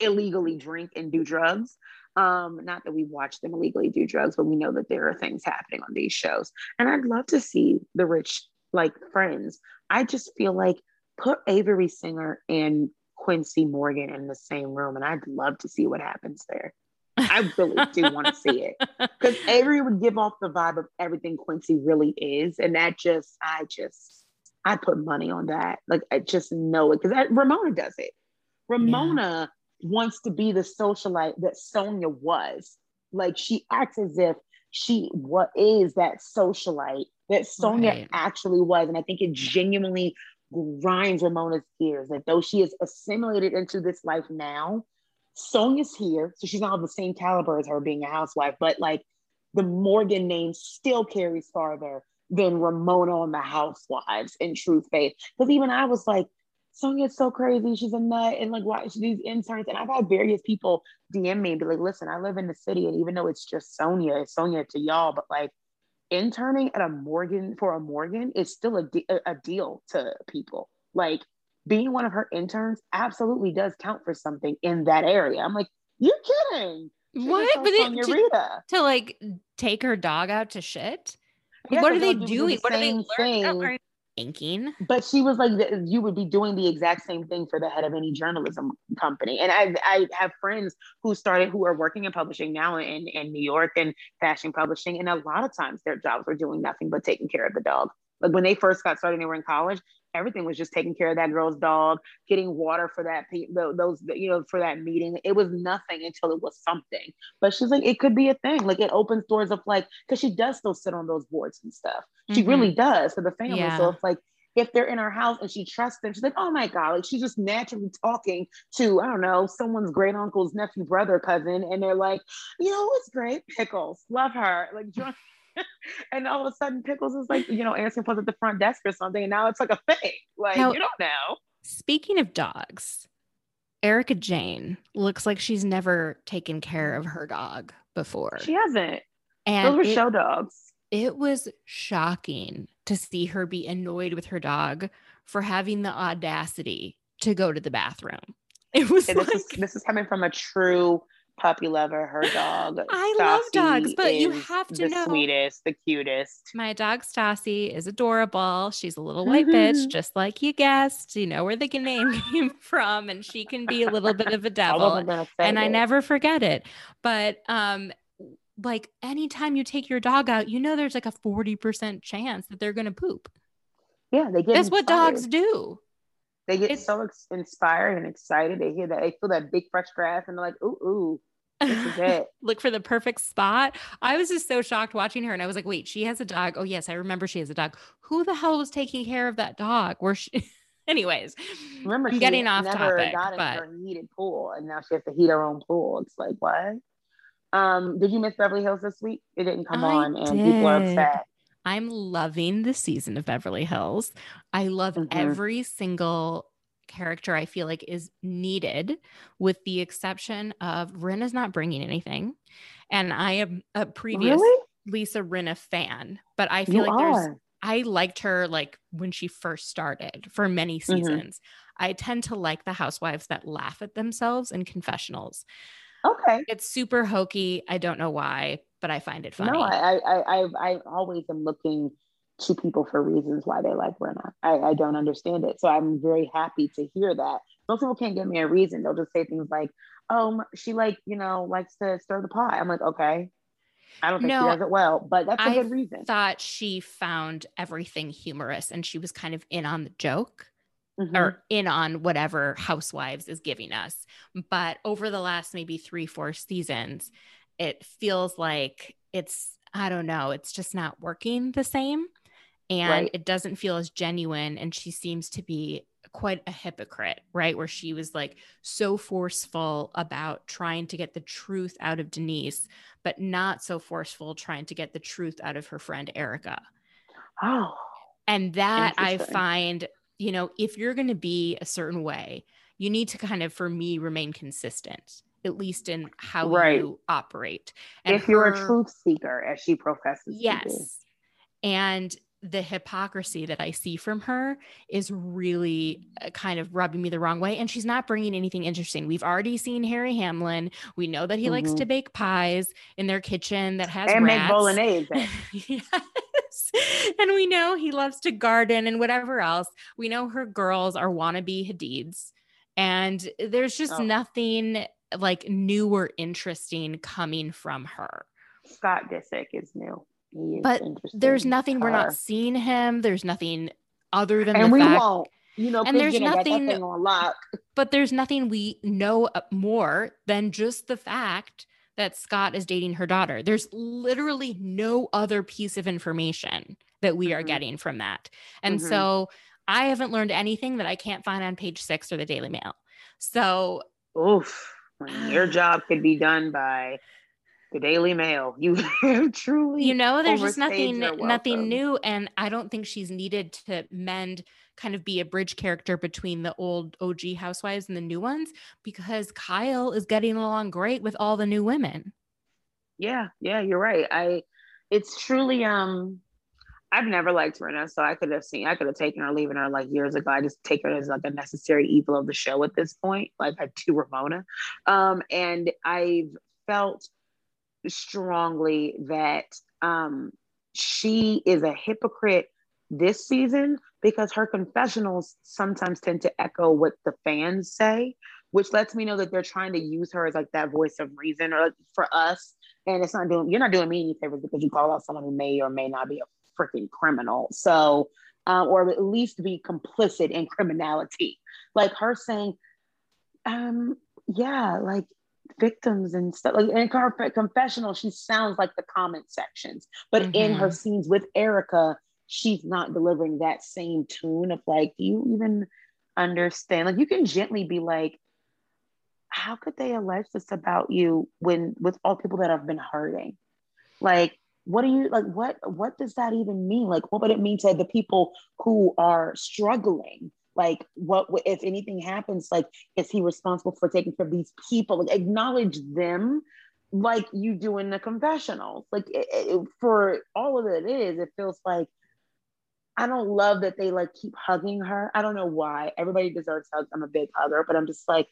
illegally drink and do drugs. Um not that we watch them illegally do drugs but we know that there are things happening on these shows. And i'd love to see the rich like friends. I just feel like put avery singer and Quincy Morgan in the same room, and I'd love to see what happens there. I really do want to see it because Avery would give off the vibe of everything Quincy really is, and that just, I just, I put money on that. Like I just know it because Ramona does it. Ramona yeah. wants to be the socialite that Sonja was. Like she acts as if she what is that socialite that Sonja right. actually was, and I think it genuinely grinds Ramona's gears that though she is assimilated into this life now, Sonja's here, so she's not of the same caliber as her being a housewife, but like the Morgan name still carries farther than Ramona on the Housewives in True Faith. Because even I was like, Sonja's so crazy. She's a nut. And like, why watch these interns. And I've had various people DM me and be like, listen, I live in the city. And even though it's just Sonja, it's Sonja to y'all, but like, interning at a Morgan for a Morgan is still a, de- a deal to people. Like being one of her interns absolutely does count for something in that area. I'm like, you're kidding. She what? But it, to, to, like take her dog out to shit? What are they doing? The what are they learning? Thinking. But she was like, you would be doing the exact same thing for the head of any journalism company. And I, I have friends who started, who are working in publishing now in, in New York and fashion publishing. And a lot of times their jobs were doing nothing but taking care of the dog. Like when they first got started, they were in college. everything was just taking care of that girl's dog, getting water for that those you know for that meeting. It was nothing until it was something. But she's like, it could be a thing. Like it opens doors of like because she does still sit on those boards and stuff. She mm-hmm. really does for the family. Yeah. So it's like if they're in her house and she trusts them, she's like, oh my God, like she's just naturally talking to, I don't know, someone's great uncle's nephew, brother, cousin. And they're like, you know, it's great. Pickles, love her. Like, and all of a sudden Pickles is like, you know, answering phones at the front desk or something. And now it's like a thing. Like, now, you don't know. Speaking of dogs, Erika Jayne looks like she's never taken care of her dog before. She hasn't. And those were it, show dogs. It was shocking to see her be annoyed with her dog for having the audacity to go to the bathroom. It was like, this, is, this is coming from a true puppy lover, her dog. I Stassi love dogs, but you have to the know. The sweetest, the cutest. My dog Stassi is adorable. She's a little white bitch, just like you guessed. You know where the name came from, and she can be a little bit of a devil. and it. I never forget it. But um, like anytime you take your dog out, you know there's like a 40% chance that they're gonna poop. Yeah, they get that's inspired. what dogs do. They get it's, so inspired and excited. They hear that they feel that big fresh grass and they're like, ooh, ooh, this is it. Look for the perfect spot. I was just so shocked watching her, and I was like, "Wait, she has a dog? Oh yes, I remember she has a dog. Who the hell was taking care of that dog? Where she?" Anyways, remember I'm getting off never topic, got but... her heated pool, and now she has to heat her own pool. It's like what? Um, did you miss Beverly Hills this week? It didn't come I on, and did. people are upset. I'm loving the season of Beverly Hills. I love mm-hmm. every single character I feel like is needed, with the exception of Rinna's not bringing anything. And I am a previous really? Lisa Rinna fan, but I feel you like are. there's, I liked her like when she first started for many mm-hmm. seasons. Mm-hmm. I tend to like the housewives that laugh at themselves in confessionals. Okay. It's super hokey. I don't know why, but I find it funny. No, I I I, I always am looking to people for reasons why they like Rinna. I, I don't understand it. So I'm very happy to hear that. Most people can't give me a reason. They'll just say things like, oh, she like, you know, likes to stir the pot. I'm like, okay. I don't think no, she does it well, but that's a I good reason. thought she found everything humorous and she was kind of in on the joke. Mm-hmm. or in on whatever Housewives is giving us. But over the last maybe three, four seasons, it feels like it's, I don't know, it's just not working the same and right. it doesn't feel as genuine and she seems to be quite a hypocrite right where she was like so forceful about trying to get the truth out of denise but not so forceful trying to get the truth out of her friend Erika. oh and that i find you know if you're going to be a certain way you need to kind of for me remain consistent at least in how right. you operate and if you're a truth seeker as she professes yes and the hypocrisy that I see from her is really uh, kind of rubbing me the wrong way. And she's not bringing anything interesting. We've already seen Harry Hamlin. We know that he mm-hmm. likes to bake pies in their kitchen that has and rats. make bolognese. yes. And we know he loves to garden and whatever else. We know her girls are wannabe Hadids. And there's just oh. nothing like new or interesting coming from her. Scott Disick is new but there's nothing we're not seeing him. There's nothing other than and we fact, won't. You know, and there's nothing on lock. But there's nothing we know more than just the fact that Scott is dating her daughter. There's literally no other piece of information that we mm-hmm. are getting from that. And mm-hmm. so I haven't learned anything that I can't find on page six or the Daily Mail. So, oof, your job could be done by the Daily Mail. You have truly, you know, there's just nothing, nothing new, and I don't think she's needed to mend, kind of be a bridge character between the old OG housewives and the new ones because Kyle is getting along great with all the new women. Yeah, yeah, you're right. I, it's truly, um, I've never liked Rinna, so I could have seen, I could have taken her, leaving her like years ago. I just take her as like a necessary evil of the show at this point, like I do Ramona. Um, and I've felt strongly that um, she is a hypocrite this season because her confessionals sometimes tend to echo what the fans say, which lets me know that they're trying to use her as like that voice of reason or like, for us. And it's not doing you're not doing me any favors because you call out someone who may or may not be a freaking criminal. So um, or at least be complicit in criminality. Like her saying, um, yeah, like victims and stuff. Like in her confessional, she sounds like the comment sections, but mm-hmm. in her mm-hmm. scenes with Erika, she's not delivering that same tune of like, do you even understand? Like you can gently be like, how could they allege this about you when with all people that have been hurting? Like, what do you like? What what does that even mean? Like, what would it mean to the people who are struggling? Like, what if anything happens? Like, is he responsible for taking care of these people? Like, acknowledge them, like you do in the confessionals. Like, it, it, for all of it is, it feels like I don't love that they like keep hugging her. I don't know why. Everybody deserves hugs. I'm a big hugger, but I'm just like,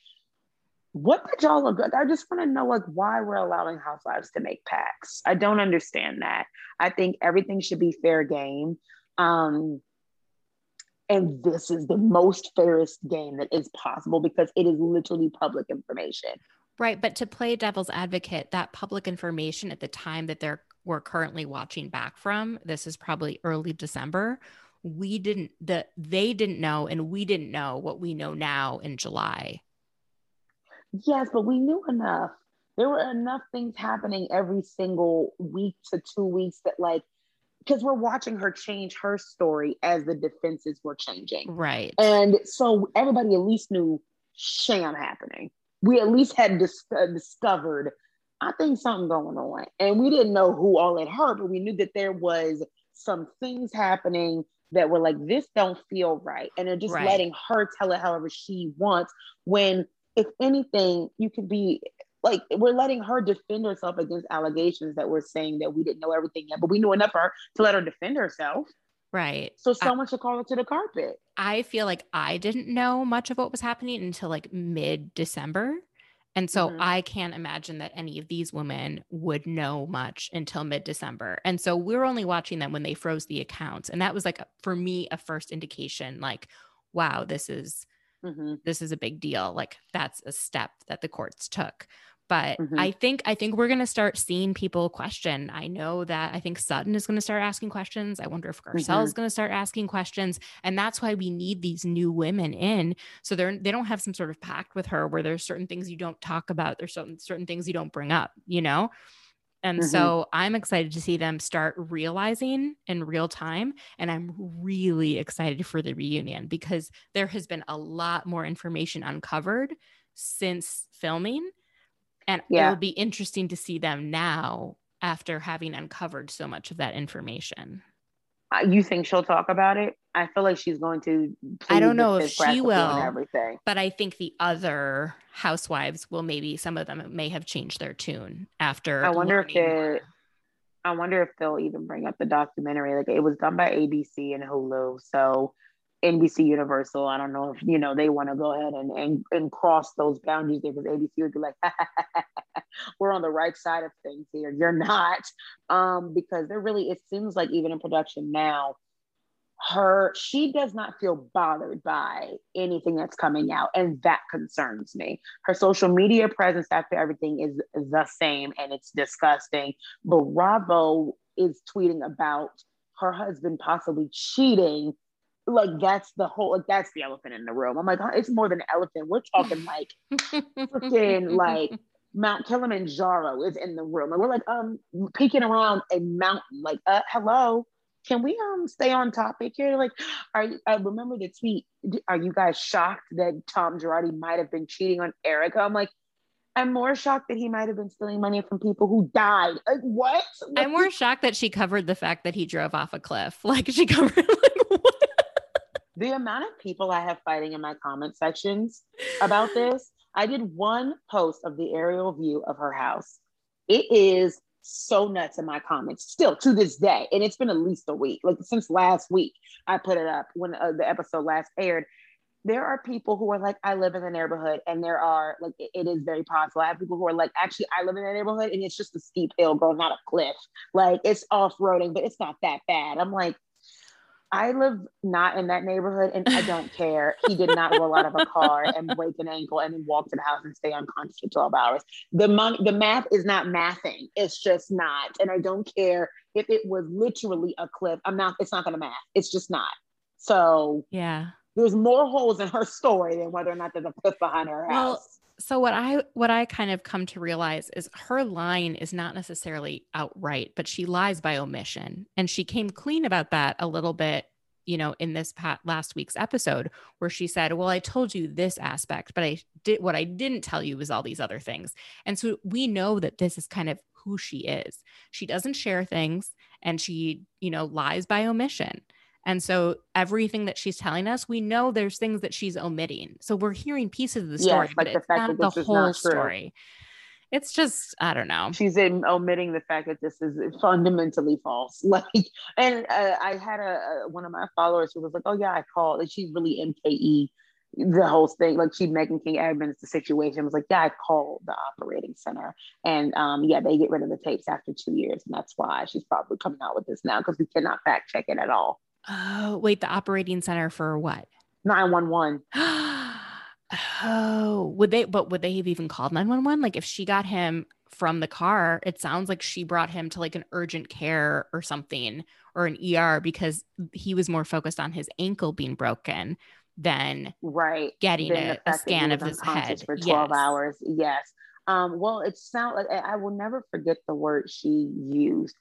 what did y'all look like? I just want to know like why we're allowing housewives to make packs. I don't understand that. I think everything should be fair game. Um, and this is the most fairest game that is possible because it is literally public information. Right. But to play devil's advocate, that public information at the time that they're we're currently watching back from, this is probably early December. We didn't the they didn't know and we didn't know what we know now in July. Yes, but we knew enough. There were enough things happening every single week to two weeks that, like, because we're watching her change her story as the defenses were changing. Right. And so everybody at least knew sham happening. We at least had dis- uh, discovered, I think something going on. And we didn't know who all had heard, but we knew that there was some things happening that were like, this don't feel right. And they're just right. letting her tell it however she wants when if anything, you could be like we're letting her defend herself against allegations that we're saying that we didn't know everything yet, but we knew enough for her to let her defend herself. Right. So someone I, should call it to the carpet. I feel like I didn't know much of what was happening until like mid December. And so mm-hmm. I can't imagine that any of these women would know much until mid December. And so we are only watching them when they froze the accounts. And that was like, for me, a first indication like, wow, this is mm-hmm. this is a big deal. Like that's a step that the courts took. But mm-hmm. I think I think we're going to start seeing people question. I know that I think Sutton is going to start asking questions. I wonder if Garcelle mm-hmm. is going to start asking questions, and that's why we need these new women in. So they're they don't have some sort of pact with her where there's certain things you don't talk about. There's certain certain things you don't bring up. You know. And mm-hmm. so I'm excited to see them start realizing in real time. And I'm really excited for the reunion because there has been a lot more information uncovered since filming. And yeah. it will be interesting to see them now after having uncovered so much of that information. Uh, you think she'll talk about it? I feel like she's going to. I don't know if she will. Everything, but I think the other housewives will maybe some of them may have changed their tune after. I wonder if it. I wonder if they'll even bring up the documentary. Like it was done by ABC and Hulu, so NBC Universal. I don't know if you know they want to go ahead and, and and cross those boundaries there because ABC would be like, we're on the right side of things here. You're not, um, because there really it seems like even in production now, her she does not feel bothered by anything that's coming out, and that concerns me. Her social media presence after everything is the same, and it's disgusting. But Bravo is tweeting about her husband possibly cheating like that's the whole like that's the elephant in the room. I'm like, it's more than an elephant. We're talking like freaking like Mount Kilimanjaro is in the room. And we're like um peeking around a mountain. Like, uh, hello. Can we um stay on topic here? Like, are you, I remember the tweet. Are you guys shocked that Tom Girardi might have been cheating on Erika? I'm like, I'm more shocked that he might have been stealing money from people who died. Like, what? I'm more shocked that she covered the fact that he drove off a cliff. Like she covered like what? The amount of people I have fighting in my comment sections about this. I did one post of the aerial view of her house. It is so nuts in my comments still to this day. And it's been at least a week, like since last week, I put it up when uh, the episode last aired. There are people who are like, I live in the neighborhood, and there are like, it, it is very possible. I have people who are like, actually, I live in the neighborhood, and it's just a steep hill, girl, not a cliff. Like, it's off roading, but it's not that bad. I'm like, I live not in that neighborhood and I don't care. He did not roll out of a car and break an ankle and then walk to the house and stay unconscious for 12 hours. The money, the math is not mathing. It's just not. And I don't care if it was literally a clip. I'm not, it's not gonna math. It's just not. So Yeah. there's more holes in her story than whether or not there's a cliff behind her Well, house. So what I what I kind of come to realize is her line is not necessarily outright, but she lies by omission. And she came clean about that a little bit, you know, in this pat last week's episode where she said, "Well, I told you this aspect, but I did what I didn't tell you was all these other things." And so we know that this is kind of who she is. She doesn't share things and she, you know, lies by omission. And so everything that she's telling us, we know there's things that she's omitting. So we're hearing pieces of the Yes, story, like but the it's fact not that the is whole not story. It's just, I don't know. She's in omitting the fact that this is fundamentally false. Like, and uh, I had a, a one of my followers who was like, "Oh yeah, I called," and she's really MKE the whole thing. Like she Megan King Edmonds the situation was like, "Yeah, I called the operating center, and um, yeah, they get rid of the tapes after two years, and that's why she's probably coming out with this now because we cannot fact check it at all." Oh, wait, the operating center for what? Nine one one. oh, would they, but would they have even called 911? Like if she got him from the car, it sounds like she brought him to like an urgent care or something or an ER because he was more focused on his ankle being broken than Right. getting a, a scan of his head. for 12 Yes. hours. Yes. Um, well, it sounds like I I will never forget the word she used,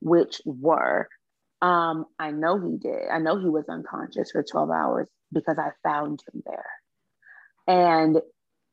which were, um, I know he did. I know he was unconscious for 12 hours because I found him there. And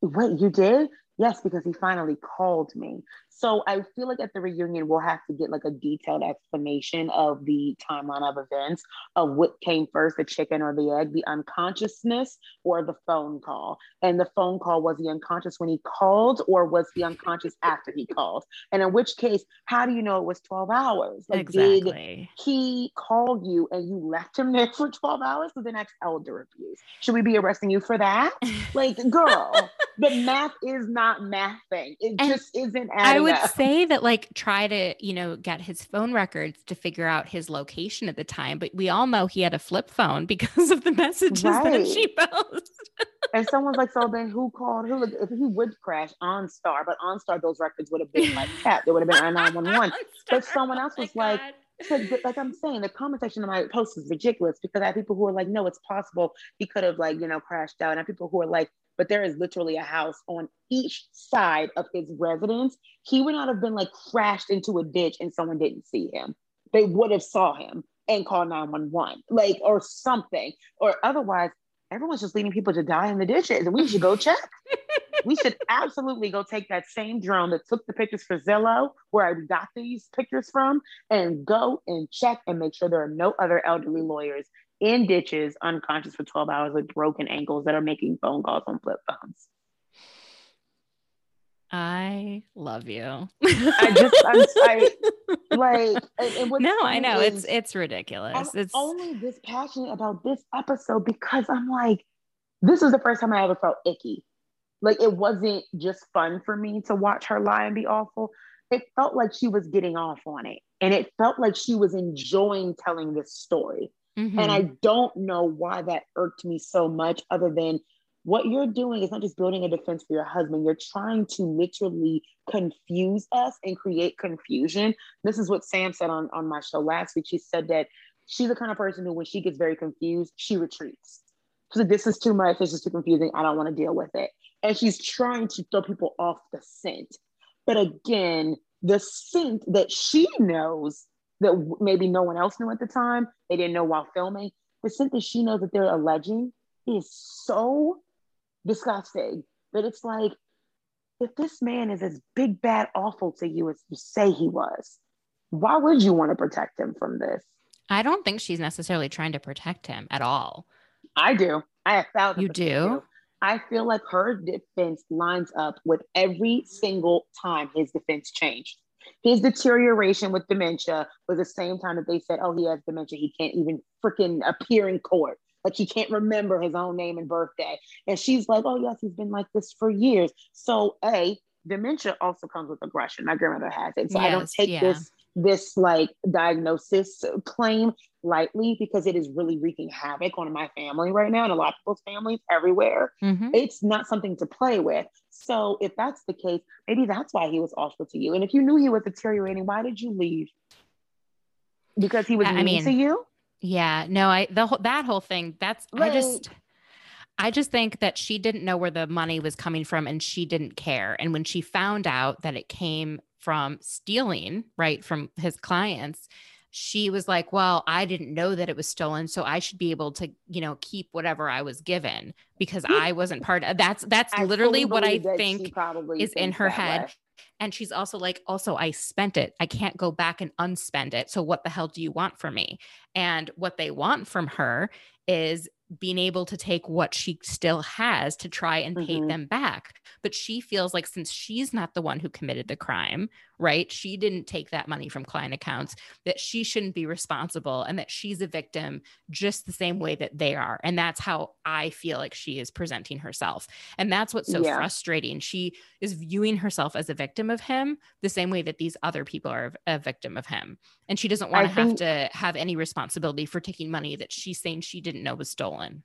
wait, you did? Yes, because he finally called me. So I feel like at the reunion, we'll have to get like a detailed explanation of the timeline of events of what came first, the chicken or the egg, the unconsciousness or the phone call. And the phone call, was he unconscious when he called or was he unconscious after he called? And in which case, how do you know it was 12 hours? Like, did Exactly. he called you and you left him there for 12 hours for the next elder abuse? Should we be arresting you for that? Like, girl, the math is not mathing. It And just isn't I would up. say that like try to, you know, get his phone records to figure out his location at the time, but we all know he had a flip phone because of the messages that she posted. And someone's like, so then who called who? If he would crash OnStar, but OnStar, those records would have been like capped. There would have been a 911. But someone else Oh was my like, God. So, like I'm saying, the comment section of my post is ridiculous because I have people who are like, no, it's possible he could have like, you know, crashed out. And I have people who are like, but there is literally a house on each side of his residence. He would not have been like crashed into a ditch and someone didn't see him. They would have saw him and called 911, like or something. Or otherwise, everyone's just leaving people to die in the ditches and we should go check. we should absolutely go take that same drone that took the pictures for Zillow, where I got these pictures from, and go and check and make sure there are no other elderly lawyers in ditches unconscious for 12 hours with broken ankles that are making phone calls on flip phones. I love you. I just, I'm, I, like, and no, I know it's it's ridiculous. I'm it's only this passionate about this episode because I'm like, this is the first time I ever felt icky. Like, it wasn't just fun for me to watch her lie and be awful. It felt like she was getting off on it. And it felt like she was enjoying telling this story. Mhm. And I don't know why that irked me so much, other than what you're doing is not just building a defense for your husband, you're trying to literally confuse us and create confusion. This is what Sam said on, on my show last week. She said that she's the kind of person who, when she gets very confused, she retreats. So this is too much, this is too confusing, I don't want to deal with it. And she's trying to throw people off the scent. But again, the scent that she knows that maybe no one else knew at the time, they didn't know while filming, the scent that she knows that they're alleging is so disgusting that it's like, if this man is as big, bad, awful to you as you say he was, why would you want to protect him from this? I don't think she's necessarily trying to protect him at all. I do. I have thousand You do? I feel like her defense lines up with every single time his defense changed. His deterioration with dementia was the same time that they said, oh, he has dementia. He can't even freaking appear in court. Like he can't remember his own name and birthday. And she's like, oh, yes, he's been like this for years. So, A, dementia also comes with aggression. My grandmother has it. So I don't take yeah. this this like diagnosis claim lightly because it is really wreaking havoc on my family right now and a lot of people's families everywhere Mhm. it's not something to play with. So if that's the case, maybe that's why he was awful to you. And if you knew he was deteriorating, why did you leave? Because he was I- mean, mean, to you? Yeah, no, I the whole that whole thing. That's I just I just think that she didn't know where the money was coming from and she didn't care. And when she found out that it came from stealing, right, from his clients, she was like, Well, I didn't know that it was stolen. So I should be able to, you know, keep whatever I was given because I wasn't part of that's that's I literally what I believe that she think probably is in her head. way. And she's also like, also, I spent it. I can't go back and unspend it. So what the hell do you want from me? And what they want from her is being able to take what she still has to try and pay Mhm. them back. But she feels like since she's not the one who committed the crime, right? She didn't take that money from client accounts, that she shouldn't be responsible and that she's a victim just the same way that they are. And that's how I feel like she is presenting herself. And that's what's so Yeah. frustrating. She is viewing herself as a victim of him the same way that these other people are a victim of him. And she doesn't want to have think- to have any responsibility for taking money that she's saying she didn't know was stolen.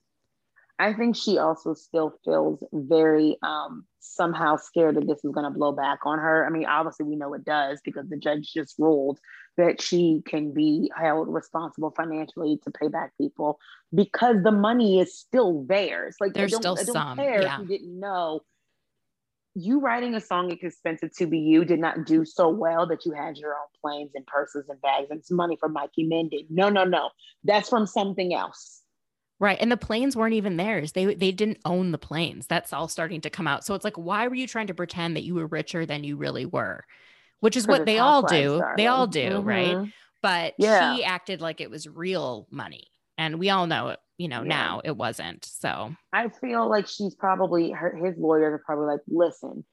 I think she also still feels very um, somehow scared that this is going to blow back on her. I mean, obviously, we know it does because the judge just ruled that she can be held responsible financially to pay back people because the money is still theirs. Like, There's still some, care yeah. if you didn't know. You writing a song "It's Expensive to Be You" did not do so well that you had your own planes and purses and bags and it's money from Mikey Mendon. No, no, no. That's from something else. Right. And the planes weren't even theirs. They they didn't own the planes. That's all starting to come out. So it's like, why were you trying to pretend that you were richer than you really were? Which is what they all housewives, do. They all do, right? Mhm. But Yeah. she acted like it was real money. And we all know it, you know, Yeah. now it wasn't. So I feel like she's probably her his lawyers are probably like, listen,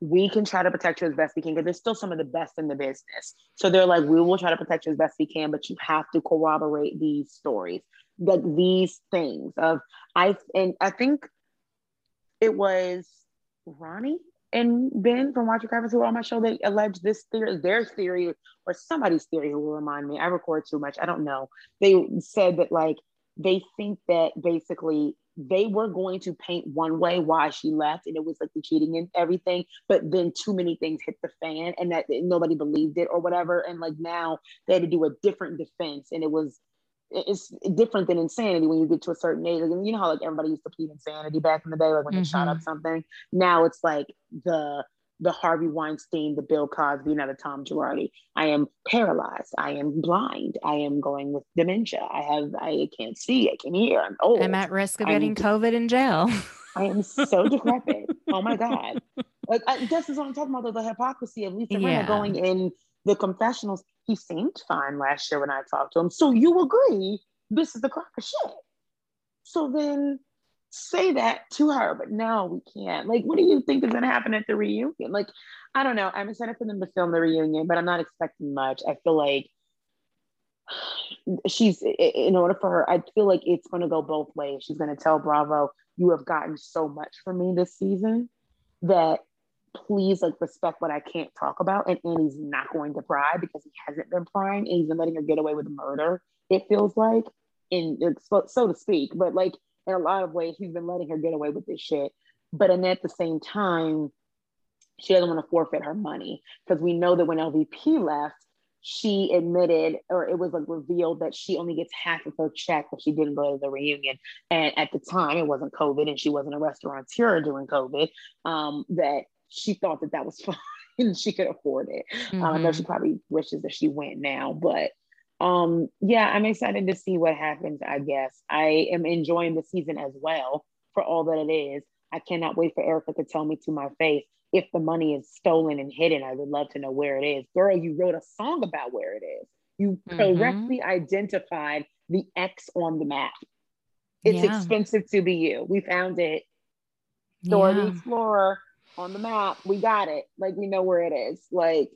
we can try to protect you as best we can because there's still some of the best in the business. So they're like, we will try to protect you as best we can, but you have to corroborate these stories, like these things of I and I think it was Ronnie and Ben from Watch Your who were on my show that alleged this theory, their theory, or somebody's theory who will remind me. I record too much. I don't know. They said that like they think that basically they were going to paint one way why she left and it was like the cheating and everything but then too many things hit the fan and that nobody believed it or whatever and like now they had to do a different defense and it was it's different than insanity when you get to a certain age like, you know how like everybody used to plead insanity back in the day like when they shot up mm-hmm. something now it's like the the Harvey Weinstein, the Bill Cosby, now the Tom Girardi. I am paralyzed. I am blind. I am going with dementia. I have. I can't see. I can hear. I'm old. I'm at risk of I'm- getting COVID in jail. I am so decrepit. Oh my god! Like I, this is what I'm talking about. The hypocrisy of Lisa Yeah. Rinna going in the confessionals. He seemed fine last year when I talked to him. So you agree this is the crock of shit? So then say that to her, but no, we can't. Like, what do you think is going to happen at the reunion? Like, I don't know. I'm excited for them to film the reunion, but I'm not expecting much. I feel like she's in order for her, I feel like it's going to go both ways. She's going to tell Bravo, "You have gotten so much from me this season that please like respect what I can't talk about." And Andy's not going to pry because he hasn't been prying, and he's been letting her get away with murder. It feels like, in so to speak, but like in a lot of ways, he's been letting her get away with this shit. But and at the same time, she doesn't want to forfeit her money because we know that when LVP left, she admitted or it was like revealed that she only gets half of her check if she didn't go to the reunion. And at the time, it wasn't COVID and she wasn't a restaurateur during COVID. Um, that she thought that that was fine she could afford it. Um, I know she probably wishes that she went now, but um, yeah, I'm excited to see what happens. I guess I am enjoying the season as well for all that it is. I cannot wait for Erika to tell me to my face if the money is stolen and hidden. I would love to know where it is. Girl, you wrote a song about where it is. You Mhm. correctly identified the X on the map. It's Yeah. expensive to be you. We found it. Dora the Yeah. Explorer on the map. We got it. Like we know where it is. Like,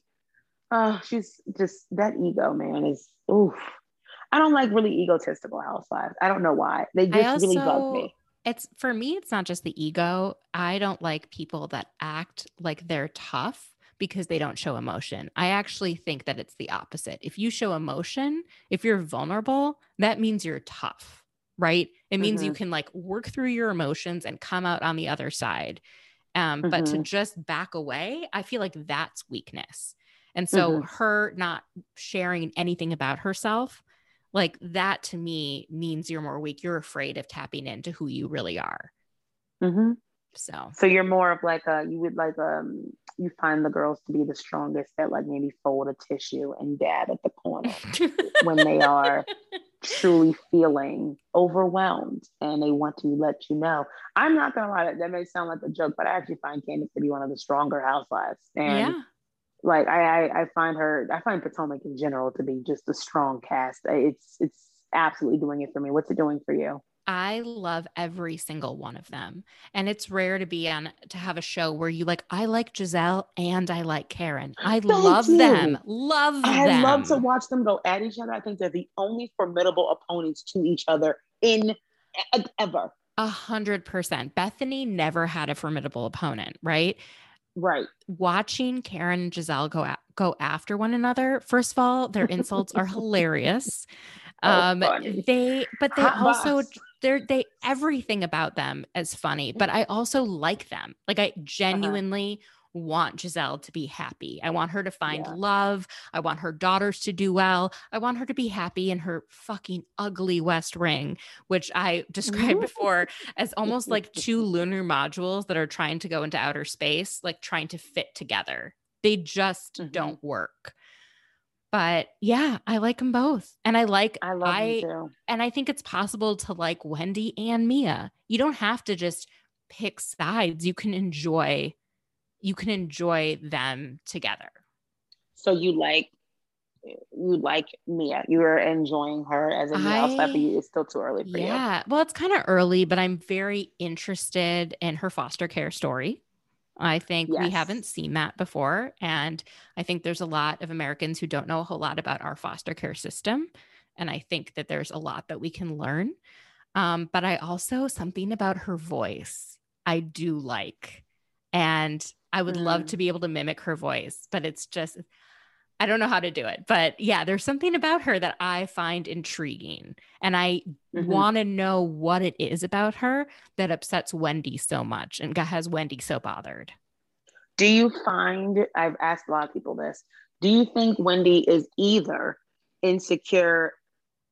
oh, she's just that ego, man, is oof. I don't like really egotistical housewives. I don't know why. They just really bug me. It's for me, it's not just the ego. I don't like people that act like they're tough because they don't show emotion. I actually think that it's the opposite. If you show emotion, if you're vulnerable, that means you're tough, right? It means you mm-hmm. can like work through your emotions and come out on the other side. Um, But to Mhm. just back away, I feel like that's weakness. And so Mhm. her not sharing anything about herself Like that to me means you're more weak. You're afraid of tapping into who you really are. hmm So So you're more of like a you would like um you find the girls to be the strongest that like maybe fold a tissue and dab at the corner when they are truly feeling overwhelmed and they want to let you know. I'm not gonna lie, that, that may sound like a joke, but I actually find Candiace to be one of the stronger housewives. And yeah. like I, I I find her I find Potomac in general to be just a strong cast. It's it's absolutely doing it for me. What's it doing for you? I love every single one of them. And it's rare to be on to have a show where you like, I like Gizelle and I like Karen. I Thank love you. them. Love I them. love to watch them go at each other. I think they're the only formidable opponents to each other in ever. A hundred percent. Bethenny never had a formidable opponent, right? Right. Watching Karen and Gizelle go go after one another. First of all, their insults are hilarious. Um, funny. they, but they Hot also box. They're they everything about them is funny. But I also like them. Like I genuinely want Gizelle to be happy. I want her to find Yeah. love. I want her daughters to do well. I want her to be happy in her fucking ugly West Ring, which I described before as almost like two lunar modules that are trying to go into outer space, like trying to fit together. They just Mhm. don't work. But yeah, I like them both. And I like I love I too. and I think it's possible to like Wendy and Mia. You don't have to just pick sides. You can enjoy you can enjoy them together. So you like you like Mia. You are enjoying her as a for I- you. It's still too early for you. Yeah. Well, it's kind of early, but I'm very interested in her foster care story. I think we haven't seen that before. And I think there's a lot of Americans who don't know a whole lot about our foster care system. And I think that there's a lot that we can learn. Um, but I also, something about her voice, I do like. And I would love Mm. to be able to mimic her voice, but it's just, I don't know how to do it. But yeah, there's something about her that I find intriguing. And I Mhm. want to know what it is about her that upsets Wendy so much and has Wendy so bothered. Do you find I've asked a lot of people this? Do you think Wendy is either insecure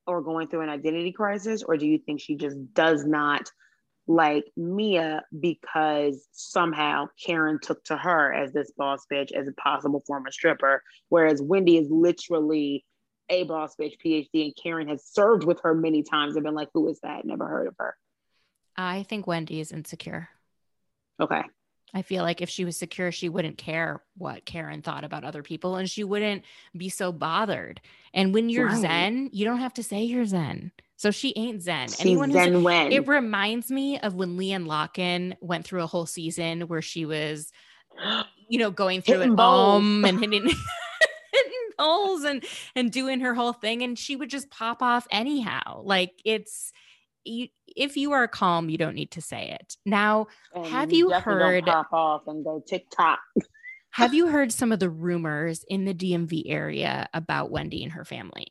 or going through an identity crisis, or do you think she just does not like Mia because somehow Karen took to her as this boss bitch as a possible former stripper, whereas Wendy is literally a boss bitch PhD and Karen has served with her many times and been like, who is that? Never heard of her. I think Wendy is insecure. Okay. I feel like if she was secure, she wouldn't care what Karen thought about other people and she wouldn't be so bothered. And when you're Right. Zen, you don't have to say you're Zen. So she ain't Zen. She's Anyone who's then when It reminds me of when LeeAnne Locken went through a whole season where she was, you know, going through Hitting it bowls. um and hitting, hitting bowls and and doing her whole thing, and she would just pop off anyhow. Like it's you, if you are calm, you don't need to say it. Now, And have you heard- pop off and go TikTok? have you heard some of the rumors in the DMV area about Wendy and her family?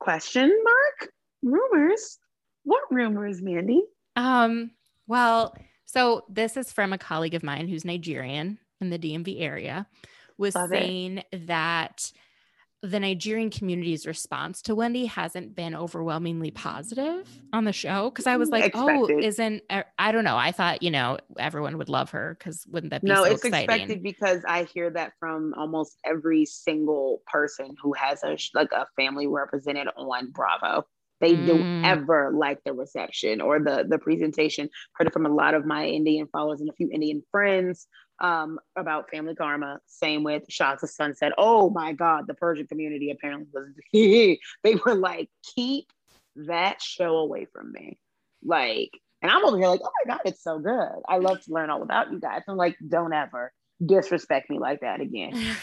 Question mark? Rumors? What rumors, Mandy? Um, well, so this is from a colleague of mine who's Nigerian in the DMV area, was Love it. saying that the Nigerian community's response to Wendy hasn't been overwhelmingly positive on the show. Cause I was like, oh, isn't, uh, I don't know. I thought, you know, everyone would love her because wouldn't that be No, so it's exciting? expected because I hear that from almost every single person who has a like a family represented on Bravo. They Mm. don't ever like the reception or the the presentation. Heard it from a lot of my Indian followers and a few Indian friends um, about family karma. Same with Shahs of Sunset. Oh my God, the Persian community apparently was. they were like, keep that show away from me. Like, and I'm over here like, oh my God, it's so good. I love to learn all about you guys. I'm like, don't ever disrespect me like that again.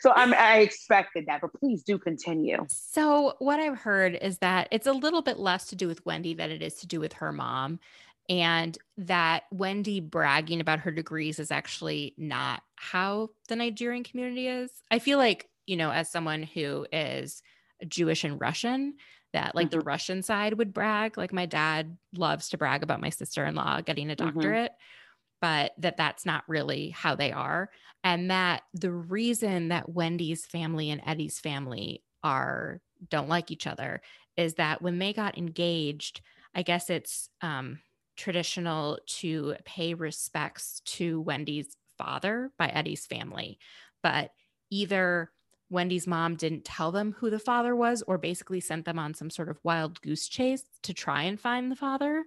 so I'm, I expected that, but please do continue. So, what I've heard is that it's a little bit less to do with Wendy than it is to do with her mom. And that Wendy bragging about her degrees is actually not how the Nigerian community is. I feel like, you know, as someone who is Jewish and Russian, that like the Russian side would brag. Like my dad loves to brag about my sister in law getting a Mhm. doctorate, but that that's not really how they are. And that the reason that Wendy's family and Eddie's family are don't like each other is that when they got engaged, I guess it's um, traditional to pay respects to Wendy's father by Eddie's family. But either Wendy's mom didn't tell them who the father was or basically sent them on some sort of wild goose chase to try and find the father,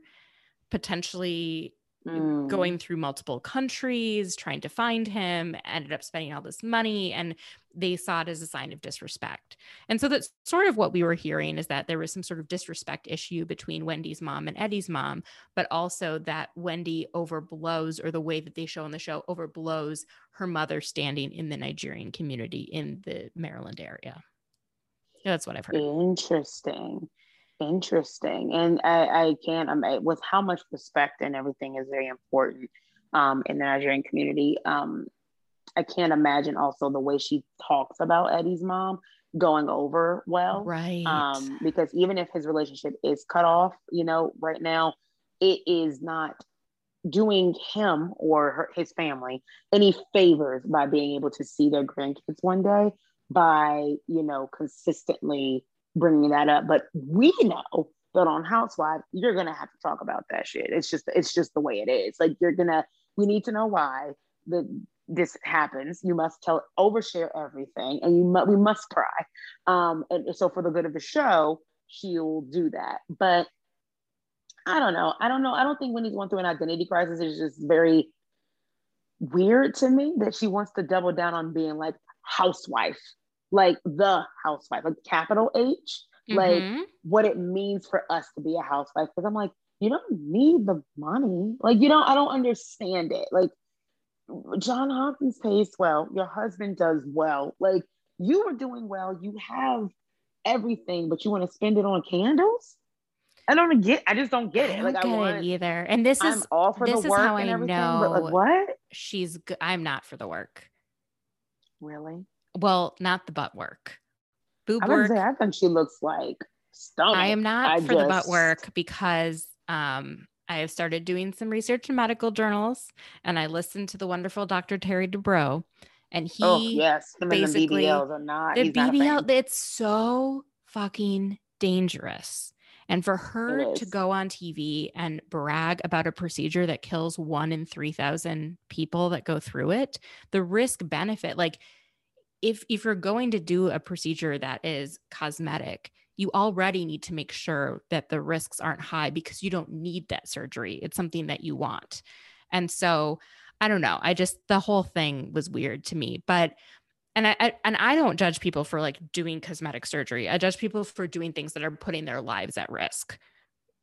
potentially Mm. going through multiple countries trying to find him ended up spending all this money and they saw it as a sign of disrespect and so that's sort of what we were hearing is that there was some sort of disrespect issue between wendy's mom and eddie's mom but also that wendy overblows or the way that they show in the show overblows her mother standing in the nigerian community in the maryland area that's what i've heard Interesting. Interesting. And I, I can't, um, with how much respect and everything is very important um, in the Nigerian community. Um, I can't imagine also the way she talks about Eddie's mom going over well. right Um, because even if his relationship is cut off, you know, right now, it is not doing him or her, his family any favors by being able to see their grandkids one day by, you know, consistently bringing that up. But we know that on Housewives, you're gonna have to talk about that shit. It's just, it's just the way it is. Like you're gonna, we need to know why the this happens. You must tell, overshare everything, and you mu- we must cry. Um, and so for the good of the show, she'll do that. But I don't know. I don't know. I don't think Wendy's going through an identity crisis. It's just very weird to me that she wants to double down on being like housewife, like the housewife, like capital H, like Mhm. what it means for us to be a housewife. Because I'm like, you don't need the money. Like, you don't, I don't understand it. Like, John Hopkins pays well, your husband does well. Like, you are doing well, you have everything, but you want to spend it on candles? I don't get I just don't get it. Like I don't Like, get I want it either and this I'm is all for this the is work how and I everything, but know like what? she's g- i'm not for the work Really? Well not the butt work boob I work say I think she looks like stomach. I am not I for the butt work because um, I have started doing some research in medical journals and I listened to the wonderful Dr. Terry Dubrow. And he, oh yes, and the basically- BBLs are not. the he's not BBL, it's so fucking dangerous. And for her to go on TV and brag about a procedure that kills one in 3,000 people that go through it, the risk benefit, like if, if you're going to do a procedure that is cosmetic, you already need to make sure that the risks aren't high because you don't need that surgery. It's something that you want. And so I don't know. I just, the whole thing was weird to me. But and I, I and I don't judge people for like doing cosmetic surgery. I judge people for doing things that are putting their lives at risk.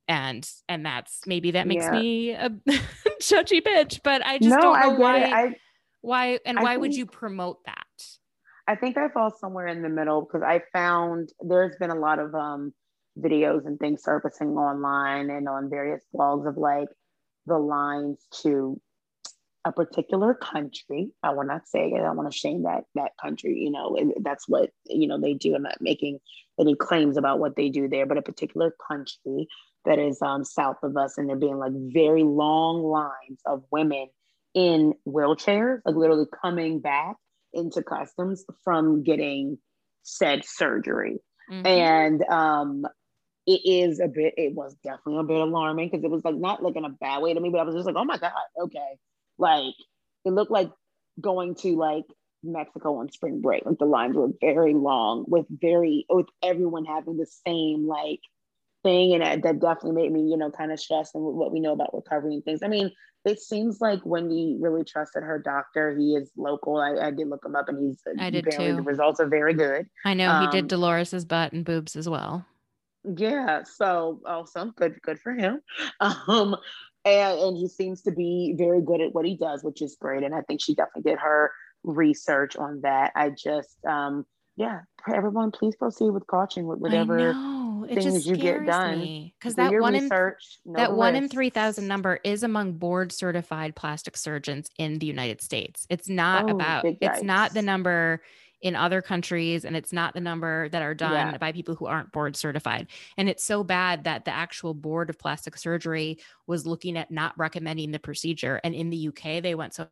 And and that's maybe that makes Yeah. me a judgy bitch, but I just no, don't know why it. I why and I why would you promote that? I think I fall somewhere in the middle because I found there's been a lot of um, videos and things surfacing online and on various blogs of like the lines to a particular country. I will not say it. I don't want to shame that that country. You know, that's what you know they do. I'm not making any claims about what they do there, but a particular country that is um, south of us, and there being like very long lines of women in wheelchairs, like literally coming back into customs from getting said surgery. Mhm. And um it is a bit, it was definitely a bit alarming because it was like not like in a bad way to me, but I was just like, oh my God, okay. Like it looked like going to like Mexico on spring break. Like the lines were very long with very with everyone having the same like thing. And that, that definitely made me, you know, kind of stressed and what we know about recovery and things. I mean, it seems like Wendy really trusted her doctor. He is local. I, I did look him up and he's I did too. the results are very good. I know he did um, Dolores's butt and boobs as well. Yeah, so awesome, good, good for him. Um, and and he seems to be very good at what he does, which is great. And I think she definitely did her research on that. I just, um, yeah, everyone, please proceed with caution with whatever. It things just you get done. because that one in research. know that one in 3000 number is among board certified plastic surgeons in the united states it's not Oh, about it's not the number in other countries and it's not the number that are done Yeah. by people who aren't board certified and it's so bad that the actual board of plastic surgery was looking at not recommending the procedure and in the uk they went so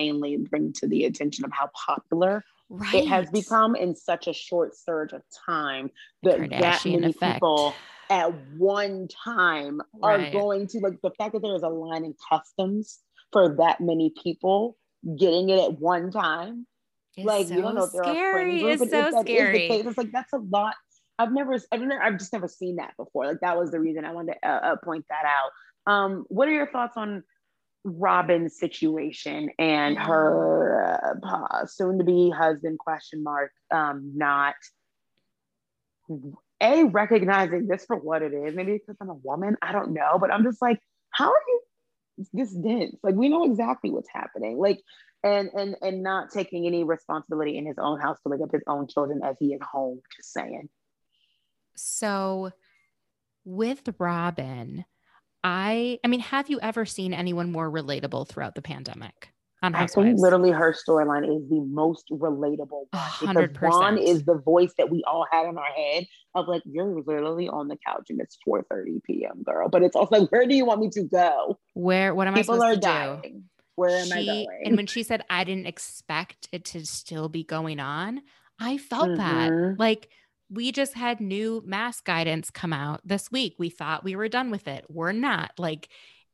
insanely bring to the attention of how popular right. it has become in such a short surge of time that that many effect. people at one time are going to like the fact that there is a line in customs for that many people getting it at one time It's like so you don't know if they're a friend scary. group, It's so if that is the scary. case, it's like that's a lot. I've never, I've never, I've just never seen that before. Like that was the reason I wanted to uh, uh, point that out. Um, what are your thoughts on Robyn's situation and her uh, soon-to-be husband? Question mark. Um, not a recognizing this for what it is. Maybe because I'm a woman. I don't know, but I'm just like, how are you this dense? Like we know exactly what's happening. Like and and and not taking any responsibility in his own house to wake up his own children as he is home. Just saying. So with Robin, I I mean, have you ever seen anyone more relatable throughout the pandemic on I think literally her storyline is the most relatable one because is the voice that we all had in our head of like you're literally on the couch and it's 4:30 p.m. girl, but it's also like where do you want me to go? Where what am People I are supposed to do? Where am I going? And when she said I didn't expect it to still be going on, I felt that. Mhm. Like we just had new mask guidance come out this week. We thought we were done with it. We're not. Like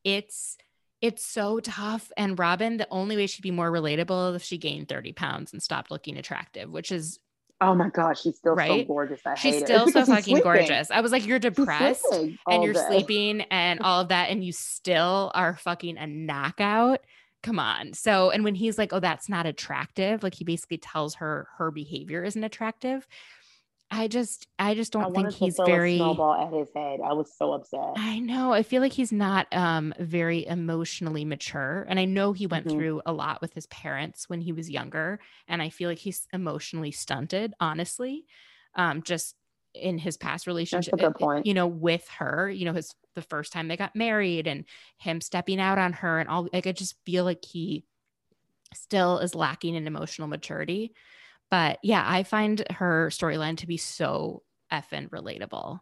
it's it's so tough. And Robyn, the only way she'd be more relatable is if she gained 30 pounds and stopped looking attractive, which is oh my gosh, she's still so gorgeous. I she's hate it. still so fucking gorgeous. I was like, you're depressed and you're day. sleeping and all of that, and you still are fucking a knockout. Come on. So, and when he's like, oh, that's not attractive, like he basically tells her her behavior isn't attractive. I just, I just don't think to he's very. a snowball at his head. I was so upset. I know. I feel like he's not um very emotionally mature. And I know he went Mhm. through a lot with his parents when he was younger. And I feel like he's emotionally stunted, honestly. Um, just in his past relationship, good uh, uh, point. you know, with her, you know, his the first time they got married and him stepping out on her and all like I just feel like he still is lacking in emotional maturity. But yeah, I find her storyline to be so effing relatable.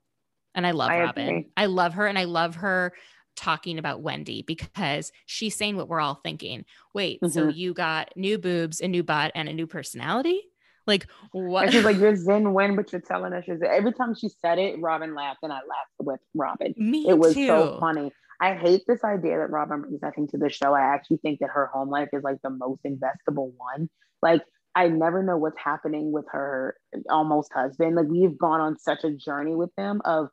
And I love I Robyn. agree. I love her and I love her talking about Wendy because she's saying what we're all thinking. Wait, so Mhm. you got new boobs, a new butt, and a new personality? Like what? And she's like, "You're Zen when, but you're telling us you're Zen." Every time she said it, Robyn laughed, and I laughed with Robyn. Me it was too. so funny. I hate this idea that Robyn brings, nothing to the show. I actually think that her home life is like the most investable one. Like, I never know what's happening with her almost husband. Like, we've gone on such a journey with them of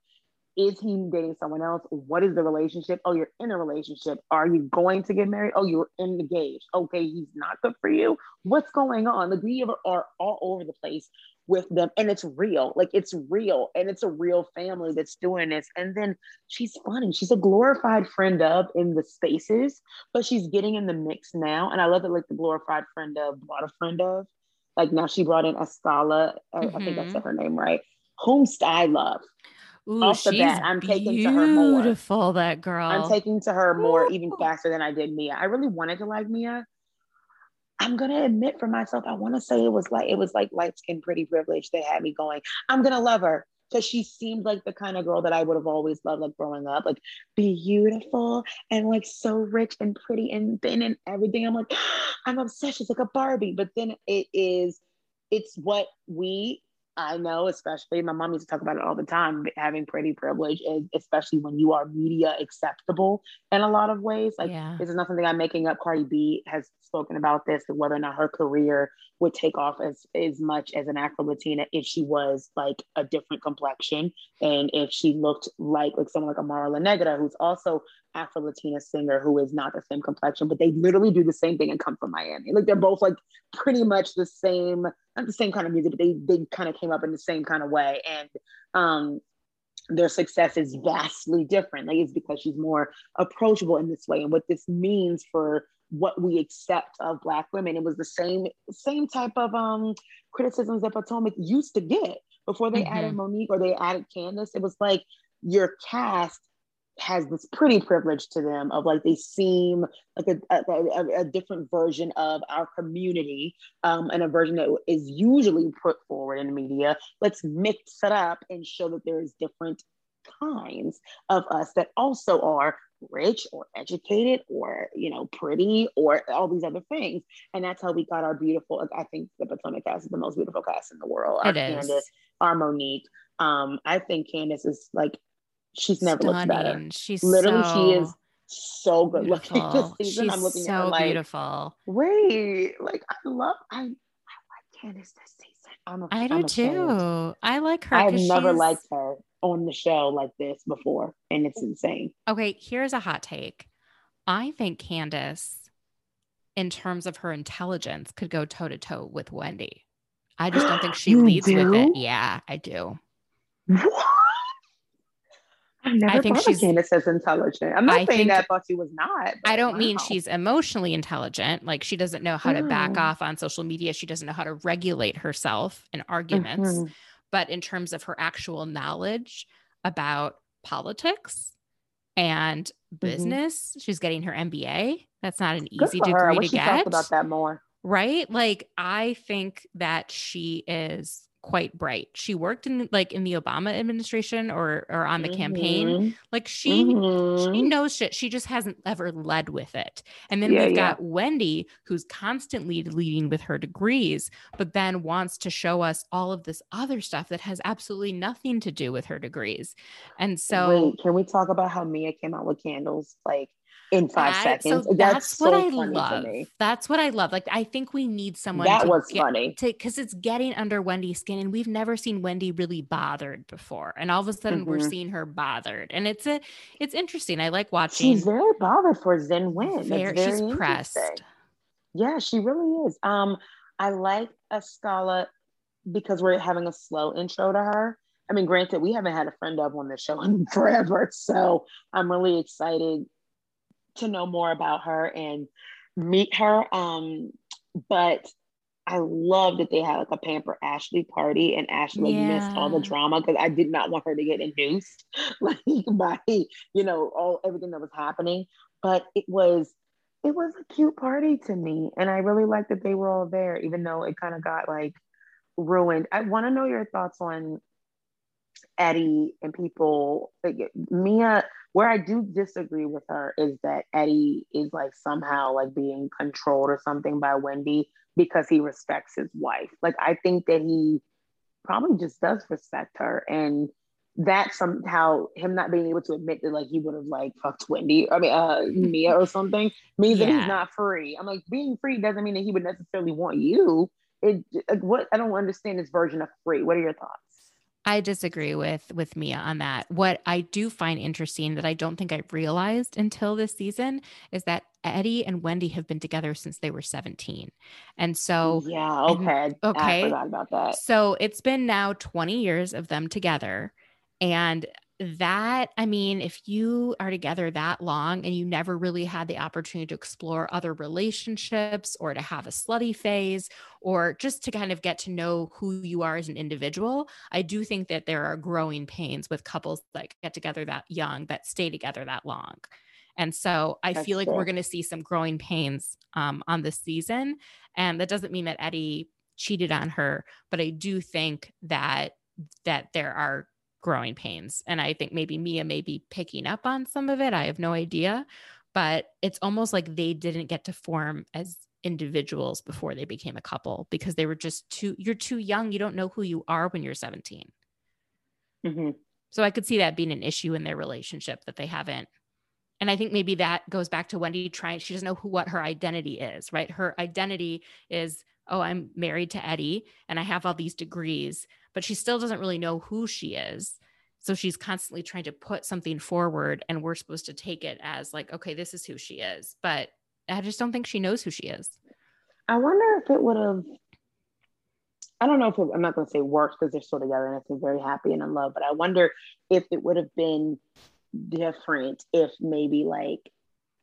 is he dating someone else? What is the relationship? Oh, you're in a relationship. Are you going to get married? Oh, you're engaged. Okay, he's not good for you. What's going on? Like we are all over the place with them, and it's real. Like it's real, and it's a real family that's doing this. And then she's funny. She's a glorified friend of in the spaces, but she's getting in the mix now. And I love that, like the glorified friend of brought a friend of. Like now she brought in Escala. I, uh, I think I said mm-hmm. her name right. Whomst I love. Ooh, off the bat, I'm taking to her more. beautiful, that girl. I'm taking to her more even faster than I did Mia. I really wanted to like Mia. I'm gonna admit for myself, I want to say it was like it was like light skin pretty privilege that had me going. I'm gonna love her because she seemed like the kind of girl that I would have always loved, like growing up, like beautiful and like so rich and pretty and thin and everything. I'm like, I'm obsessed. She's like a Barbie, but then it is, it's what we I know, especially my mom used to talk about it all the time, having pretty privilege, is especially when you are media acceptable in a lot of ways. Like yeah. this is not something I'm making up. Cardi B has spoken about this, and whether or not her career would take off as as much as an Afro Latina if she was like a different complexion and if she looked like like someone like Amara La Negra, who's also Afro Latina singer who is not the same complexion, but they literally do the same thing and come from Miami. Like they're both like pretty much the same, not the same kind of music, but they they kind of came up in the same kind of way. And um their success is vastly different. Like it's because she's more approachable in this way. And what this means for what we accept of black women, it was the same same type of um criticisms that Potomac used to get before they added Monique or they added Candiace. It was like your cast has this pretty privilege to them of like they seem like a, a, a, a different version of our community um, and a version that is usually put forward in the media. Let's mix it up and show that there is different kinds of us that also are rich or educated or you know pretty or all these other things. And that's how we got our beautiful i think the potomac cast is the most beautiful cast in the world. It our is. candiace our monique. Um i think candiace is like she's never looked better. She's literally so she is so good looking this season. She's i'm looking so at her like beautiful. wait like i love i i like candiace this i'm a, I do I'm too. I like her. i have 'cause never she's- liked her on the show like this before and it's insane Okay, here's a hot take. I think Candiace, in terms of her intelligence, could go toe to toe with Wendy. I just don't think she leads with it. Yeah, I do. What? I never think thought she's- of Candiace as intelligent. I'm not I saying that I thought she was not. I don't mean she's emotionally intelligent. Like she doesn't know how to back Mm. off on social media. She doesn't know how to regulate herself in arguments. Mhm. But in terms of her actual knowledge about politics and business, she's getting her MBA. That's not an Mm-hmm. Good easy for her. I degree wish to get. about that more. right like i think that she is quite bright she worked in like in the obama administration or or on the campaign Mhm. like she she Mhm. knows shit she just hasn't ever led with it and then Yeah, we've yeah. got wendy who's constantly leading with her degrees but then wants to show us all of this other stuff that has absolutely nothing to do with her degrees and so Wait, can we talk about how Mia came out with candles like in five that- seconds? so that's, what so i love that's what i love like i think we need someone That to was get- funny. to because it's getting under Wendy's skin, and we've never seen Wendy really bothered before, and all of a sudden we're Mhm. seeing her bothered, and it's a it's interesting. I like watching. She's very bothered for Zen Win. Very- very she's pressed. Yeah, she really is. Um, I like Escala because we're having a slow intro to her. I mean, granted, we haven't had a friend of on the show in forever, so I'm really excited to know more about her and meet her. Um, but I love that they had like a pamper Ashley party, and Ashley like, missed all the drama because I did not want her to get induced, like by you know all everything that was happening. But it was it was a cute party to me, and I really liked that they were all there, even though it kind of got like ruined. I want to know your thoughts on Eddie and people. Like, Mia, where I do disagree with her is that Eddie is like somehow like being controlled or something by Wendy because he respects his wife. Like I think that he probably just does respect her and that somehow him not being able to admit that like he would have like fucked Wendy, I mean uh Mia or something means that he's not free. I'm like being free doesn't mean that he would necessarily want you. It like, what I don't understand this version of free. What are your thoughts? I disagree with with Mia on that. What I do find interesting that I don't think I realized until this season is that Eddie and Wendy have been together since they were 17. And so yeah, and- okay. I okay. forgot about that. So it's been now 20 years of them together. And that, I mean, if you are together that long and you never really had the opportunity to explore other relationships or to have a slutty phase or just to kind of get to know who you are as an individual, I do think that there are growing pains with couples that get together that young, that stay together that long. And so I That's feel like we're going to see some growing pains um, on this season. And that doesn't mean that Eddie cheated on her, but I do think that that there are growing pains. And I think maybe Mia may be picking up on some of it. I have no idea. But it's almost like they didn't get to form as individuals before they became a couple because they were just too, you're too young. You don't know who you are when you're 17. Mhm. So I could see that being an issue in their relationship that they haven't. And I think maybe that goes back to Wendy trying, she doesn't know who what her identity is, right? Her identity is, oh, I'm married to Eddie and I have all these degrees, but she still doesn't really know who she is. So she's constantly trying to put something forward and we're supposed to take it as like, okay, this is who she is. But I just don't think she knows who she is. I wonder if it would have. I don't know if it, I'm not going to say worse because they're still together and it's very happy and in love, but I wonder if it would have been different if maybe like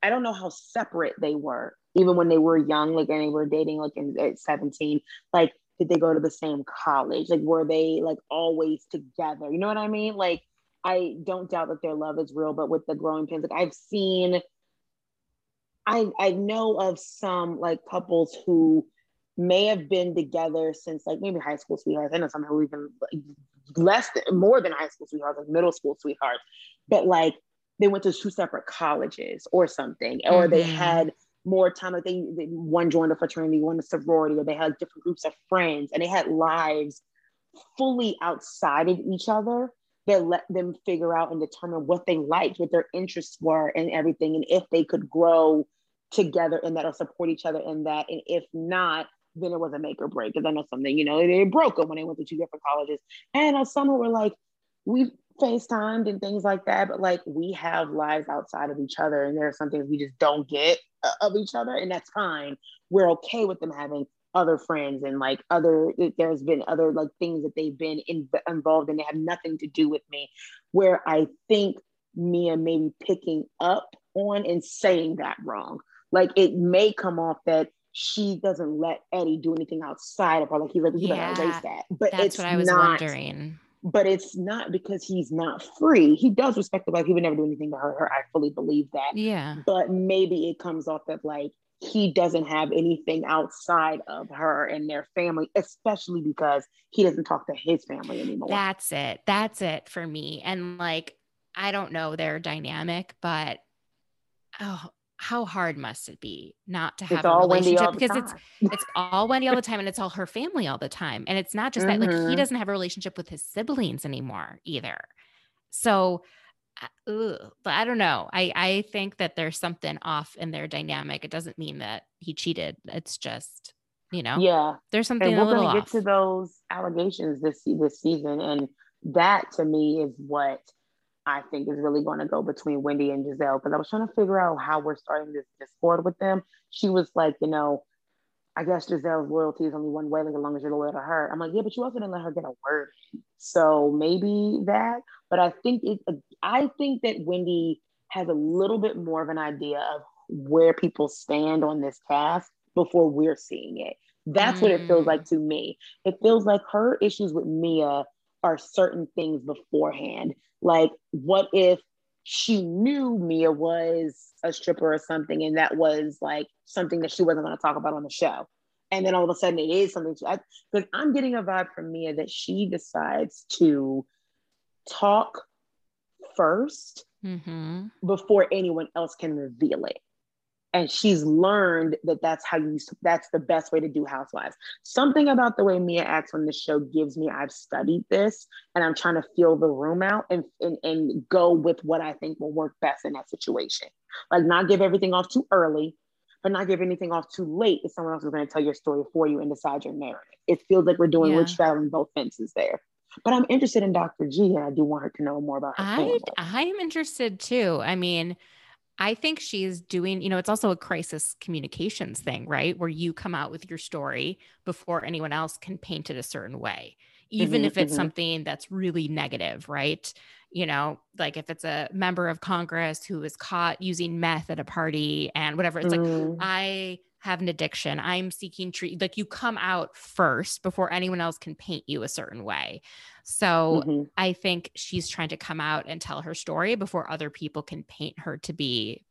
I don't know how separate they were even when they were young, like and they were dating like in, at 17. Like, did they go to the same college? Like, were they like always together? You know what I mean? Like, I don't doubt that their love is real, but with the growing pains, like I've seen I I know of some like couples who may have been together since like maybe high school sweethearts. I know some who even like, less than more than high school sweethearts, like middle school sweethearts, but like they went to two separate colleges or something, or mm-hmm. they had more time. Like they, they one joined a fraternity, one a sorority, or they had different groups of friends, and they had lives fully outside of each other that let them figure out and determine what they liked, what their interests were, and everything, and if they could grow together and that'll support each other in that. And if not, then it was a make or break. Because I know something, you know, they broke them when they went to two different colleges. And uh, some were like, we FaceTimed and things like that, but like we have lives outside of each other, and there are some things we just don't get uh, of each other, and that's fine. We're okay with them having other friends and like other there's been other like things that they've been in, involved in they have nothing to do with me where i think mia may be picking up on and saying that wrong like it may come off that she doesn't let eddie do anything outside of her like he's like you yeah, better erase that but that's it's what i was not, wondering but it's not because he's not free. He does respect the wife. He would never do anything to hurt her. I fully believe that. Yeah. But maybe it comes off that like he doesn't have anything outside of her and their family, especially because he doesn't talk to his family anymore. That's it. That's it for me. And like, I don't know their dynamic, but oh, how hard must it be not to have it's a relationship because it's it's all Wendy all the time and it's all her family all the time. And it's not just mm-hmm. that like he mm-hmm. doesn't have a relationship with his siblings anymore either. So ugh, I don't know. I I think that there's something off in their dynamic. It doesn't mean that he cheated. It's just you know, yeah, there's something. And we're going to get to those allegations this this season, and that to me is what I think is really going to go between Wendy and Gizelle because I was trying to figure out how we're starting this discord with them. She was like, you know, I guess Gizelle's loyalty is only one way, like as long as you're loyal to her. I'm like, yeah, but you also didn't let her get a word. So maybe that. But I think it. I think that Wendy has a little bit more of an idea of where people stand on this cast before we're seeing it. That's mm. what it feels like mm. to me. It feels like her issues with Mia are certain things beforehand. Like, what if she knew Mia was a stripper or something, and that was like something that she wasn't going to talk about on the show. And then all of a sudden, it is something. Because I'm getting a vibe from Mia that she decides to talk 1st mm-hmm. before anyone else can reveal it and she's learned that that's how you that's the best way to do housewives. Something about the way mia acts on the show gives me i've studied this and i'm trying to feel the room out and, and and go with what i think will work best in that situation. Like not give everything off too early but not give anything off too late if someone else is going to tell your story for you and decide your narrative. It feels like we're doing yeah. we're straddling both fences there. But i'm interested in dr g and i do want her to know more about her i family. i'm interested too. I mean I think she's doing, you know, it's also a crisis communications thing, right? Where you come out with your story before anyone else can paint it a certain way, even mm-hmm, if it's mm-hmm. something that's really negative, right? You know, like if it's a member of Congress who is caught using meth at a party and whatever, it's mm. like, I have an addiction. I'm seeking treat. Like you come out first before anyone else can paint you a certain way. So mm-hmm. I think she's trying to come out and tell her story before other people can paint her to be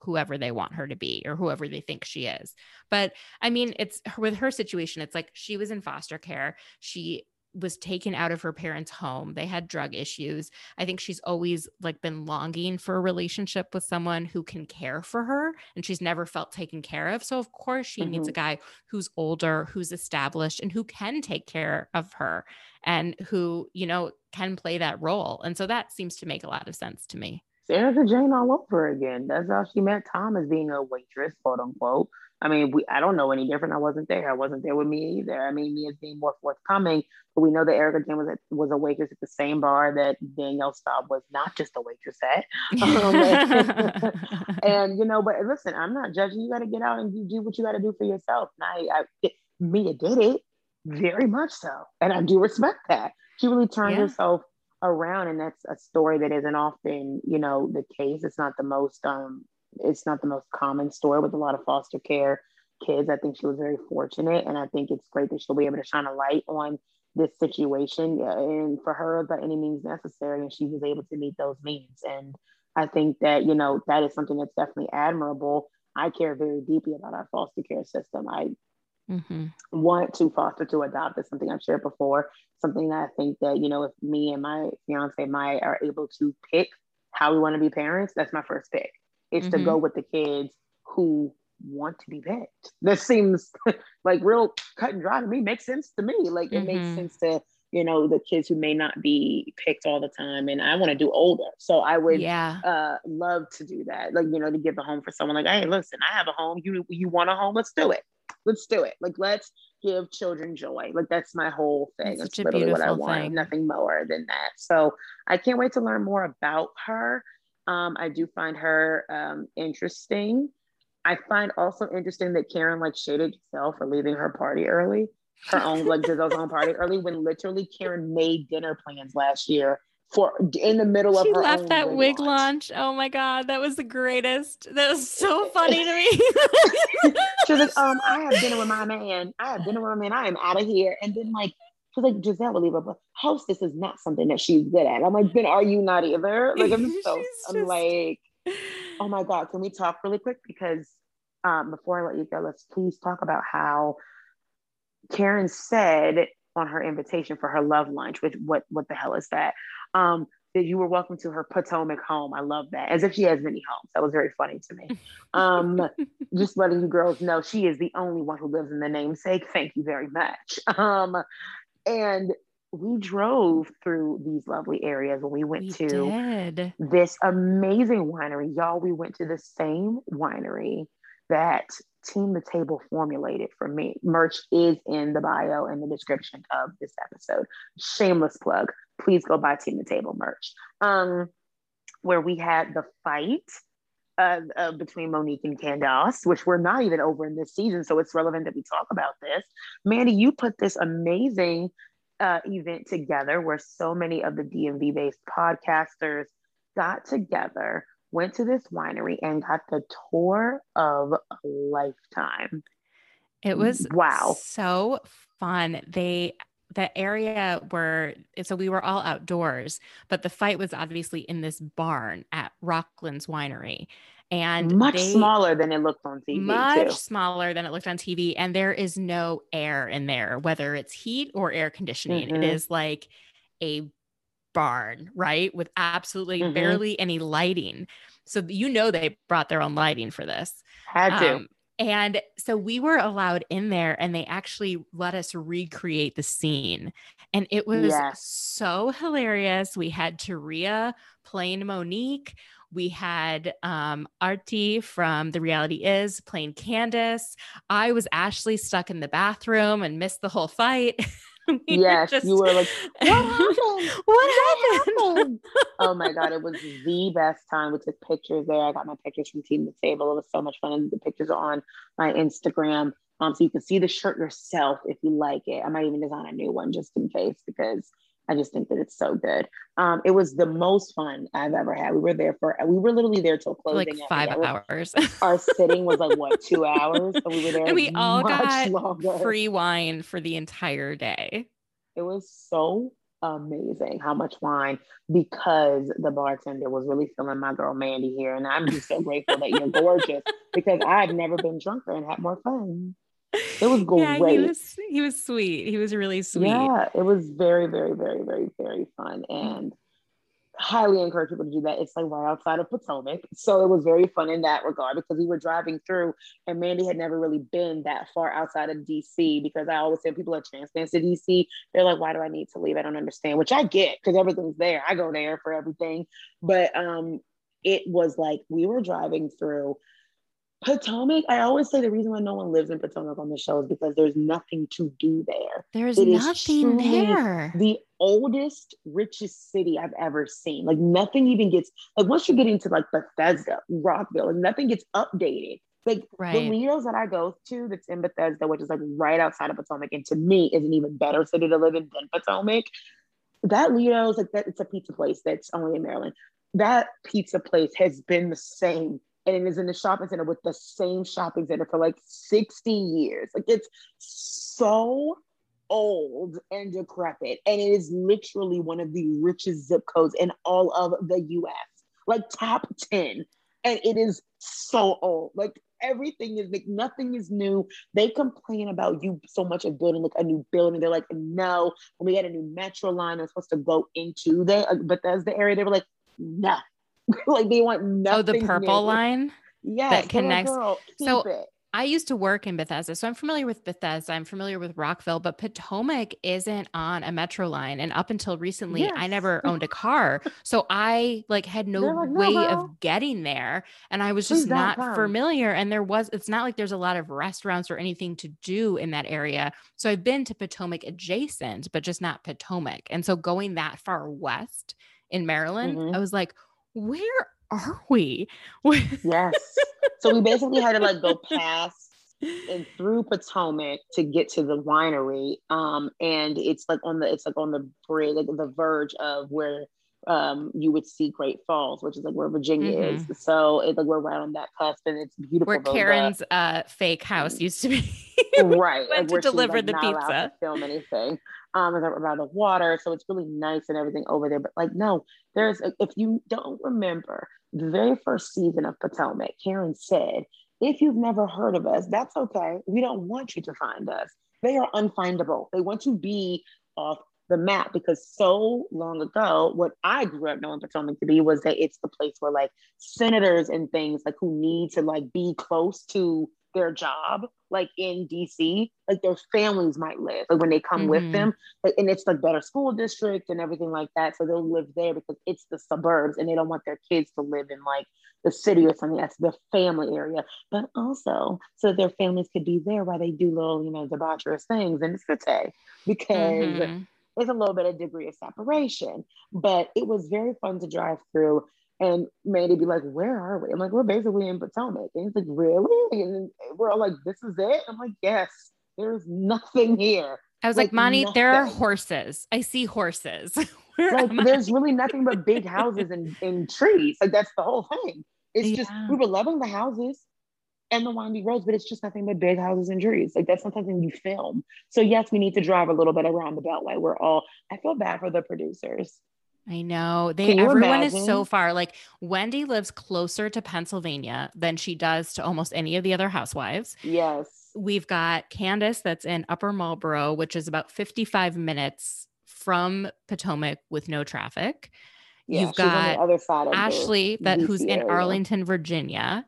whoever they want her to be or whoever they think she is. But I mean, it's with her situation, it's like she was in foster care. She was taken out of her parents' home. They had drug issues. I think she's always like been longing for a relationship with someone who can care for her and she's never felt taken care of. So of course she mm-hmm. needs a mm-hmm. guy who's older, who's established and who can take care of her and who, you know, can play that role. And so that seems to make a lot of sense to me. Erika Jayne all over again. That's how she met Tom as being a waitress, quote unquote. I mean, we I don't know any different. I wasn't there. I wasn't there with me either. I mean, me as being more forthcoming, but we know that Erika Jayne was at, was a waitress at the same bar that Danielle Staub was not just a waitress at. Um, and, and, you know, but listen, I'm not judging. You got to get out and you do what you got to do for yourself. And I, I it, Mia did it very much so, and I do respect that. She really turned yeah. herself around, and that's a story that isn't often, you know, the case. It's not the most um it's not the most common story with a lot of foster care kids. I think she was very fortunate, and I think it's great that she'll be able to shine a light on this situation and for her by any means necessary. And she was able to meet those needs. And I think that, you know, that is something that's definitely admirable. I care very deeply about our foster care system. I mm-hmm. want to foster to adopt is something I've shared before. Something that I think that, you know, if me and my fiance Maya are able to pick how we want to be parents, that's my first pick. Is mm-hmm. to go with the kids who want to be picked. This seems like real cut and dry to me. Makes sense to me. Like it mm-hmm. makes sense to you know the kids who may not be picked all the time. And i want to do older. So i would yeah. uh, love to do that. Like you know to give a home for someone like hey listen i have a home. You you want a home? Let's do it. Let's do it. Like let's give children joy. Like that's my whole thing. That's, that's literally what i want. thing. nothing more than that. So i can't wait to learn more about her um, i do find her um, interesting i find also interesting that karen like shaded herself for leaving her party early her own like Gizelle's own party early when literally Karen made dinner plans last year for in the middle of she her left that wig launch. launch. Oh my god, that was the greatest. That was so funny to me. she was like, um, I have dinner with my man. I have dinner with my man. I am out of here. And then like she's like, Gizelle will leave but hostess is not something that she's good at. I'm like, then are you not either? Like I'm so I'm just... like, oh my god, can we talk really quick? Because um, before I let you go, let's please talk about how Karen said on her invitation for her love lunch, which what what the hell is that? Um, that you were welcome to her Potomac home. I love that. As if she has many homes. That was very funny to me. Um, just letting you girls know she is the only one who lives in the namesake. Thank you very much. Um, and we drove through these lovely areas when we went we to did. this amazing winery. Y'all, we went to the same winery that Team the Table formulated for me. Merch is in the bio and the description of this episode. Shameless plug. Please go buy Team the Table merch. Um, where we had the fight uh, uh, between Monique and Candiace, which we're not even over in this season, so it's relevant that we talk about this. Mandy, you put this amazing uh, event together where so many of the DMV based podcasters got together went to this winery and got the tour of a lifetime. It was wow, so fun. They the area where so we were all outdoors, but the fight was obviously in this barn at Rockland's Winery. And much they, smaller than it looked on TV. Much too. smaller than it looked on TV. And there is no air in there, whether it's heat or air conditioning. Mm-hmm. It is like a barn, right? With absolutely mm-hmm. barely any lighting. So you know they brought their own lighting for this. Had to. Um, and so we were allowed in there and they actually let us recreate the scene. And it was yes. so hilarious. We had Taria playing Monique. We had um, Artie from The Reality Is playing Candiace. I was Ashley stuck in the bathroom and missed the whole fight. yes, just... you were like, what happened? what, what happened? happened? oh my god, it was the best time. We took pictures there. I got my pictures from Team the Table. It was so much fun. And the pictures are on my Instagram. Um, so you can see the shirt yourself if you like it. I might even design a new one just in case because I just think that it's so good. Um, it was the most fun I've ever had. We were there for we were literally there till closing. Like five hours. Our sitting was like what two hours, so we were there. And we all got longer. free wine for the entire day. It was so amazing how much wine because the bartender was really feeling my girl Mandy here, and I'm just so grateful that you're gorgeous because I've never been drunker and had more fun. It was great. Yeah, he was he was sweet. He was really sweet. Yeah, it was very, very, very, very, very fun. And highly encourage people to do that. It's like right outside of Potomac. So it was very fun in that regard because we were driving through and Mandy had never really been that far outside of DC because I always say people are transplants to DC. They're like, why do I need to leave? I don't understand, which I get because everything's there. I go there for everything. But um it was like we were driving through Potomac, I always say the reason why no one lives in Potomac on the show is because there's nothing to do there. There's it nothing there. The oldest, richest city I've ever seen. Like nothing even gets like once you get into like Bethesda, Rockville, like nothing gets updated. Like right. the Lido's that I go to that's in Bethesda, which is like right outside of Potomac, and to me is an even better city to live in than Potomac. That Lido's like that, it's a pizza place that's only in Maryland. That pizza place has been the same and it is in the shopping center with the same shopping center for like 60 years. Like it's so old and decrepit. And it is literally one of the richest zip codes in all of the US, like top 10. And it is so old. Like everything is like nothing is new. They complain about you so much of building like a new building. They're like, no, when we had a new metro line that's supposed to go into the uh, Bethesda area, they were like, no. like they want nothing. Oh, the purple new. line? Yes, that connects- girl, so- it. I used to work in Bethesda, so I'm familiar with Bethesda. I'm familiar with Rockville, but Potomac isn't on a metro line. And up until recently, I never owned a car. So I like had no like, "No, way girl. of getting there. And I was just not come." familiar. And there was, it's not like there's a lot of restaurants or anything to do in that area. So I've been to Potomac adjacent, but just not Potomac. And so going that far west in Maryland, Mhm. I was like, where are we? Yes. so we basically had to like go past and through Potomac to get to the winery. Um, and it's like on the it's like on the bridge, like the verge of where um you would see Great Falls, which is like where Virginia is. So it's like we're right on that cusp, and it's beautiful. where Karen's uh, fake house used to be. right went to deliver like, the pizza. to film anything um around the water so it's really nice and everything over there. But like no there's if you don't remember the very first season of potomac karen said if you've never heard of us that's okay. We don't want you to find us. They are unfindable. They want to be off the map because so long ago what i grew up knowing potomac to be was that it's the place where like senators and things like who need to like be close to their job like in DC, like their families might live, like when they come Mhm. with them, like, and it's like better school district and everything like that. So they'll live there because it's the suburbs and they don't want their kids to live in like the city or something. That's the family area, but also so their families could be there while they do little, you know, debaucherous things in the city because Mhm. there's a little bit of degree of separation. But it was very fun to drive through. And Mandy be like, "Where are we?" I'm like, "We're basically in Potomac." And he's like, "Really?" And we're all like, "This is it." I'm like, "Yes." There's nothing here. I was like, like, Mani, there are horses. I see horses. Like, there's really nothing but big houses and, and trees. Like, that's the whole thing. It's just we were loving the houses and the windy roads, but it's just nothing but big houses and trees. Like, that's not something you film. So yes, we need to drive a little bit around the Beltway. We're all. I feel bad for the producers. I know they everyone is so far. Like Wendy lives closer to Pennsylvania than she does to almost any of the other housewives. Yes. We've got Candiace that's in Upper Marlboro, which is about 55 minutes from Potomac with no traffic. Yeah, You've got other side Ashley that who's DC in. Arlington, Virginia.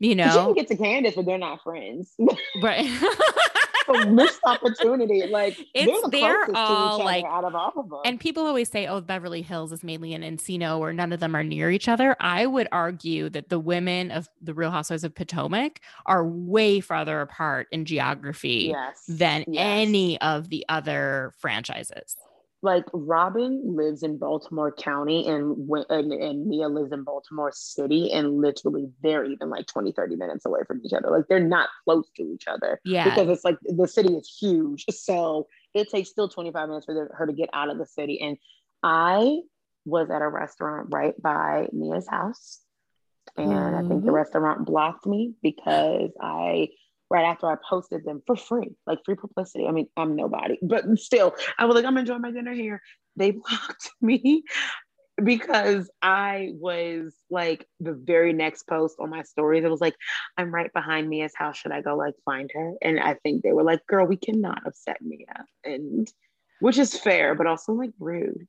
You know, can get to Candiace, but they're not friends. right? so missed opportunity. Like It's- they're, the they're all, like- out of all of them. And people always say, oh, Beverly Hills is mainly an Encino or none of them are near each other. I would argue that the women of the Real Housewives of Potomac are way farther apart in geography yes, than yes. any of the other franchises. Like Robyn lives in Baltimore County and, and and Mia lives in Baltimore City and literally they're even like 20 30 minutes away from each other. Like they're not close to each other Yeah. because it's like the city is huge. So it takes still 25 minutes for the- her to get out of the city. And I was at a restaurant right by Mia's house. And I think the mm-hmm. restaurant blocked me because I right after I posted them for free, like free publicity. I mean, I'm nobody, but still, I was like, I'm enjoying my dinner here. They blocked me because I was like the very next post on my stories. It was like, I'm right behind Mia's house. Should I go like find her? And I think they were like, girl, we cannot upset Mia. And which is fair, but also like rude.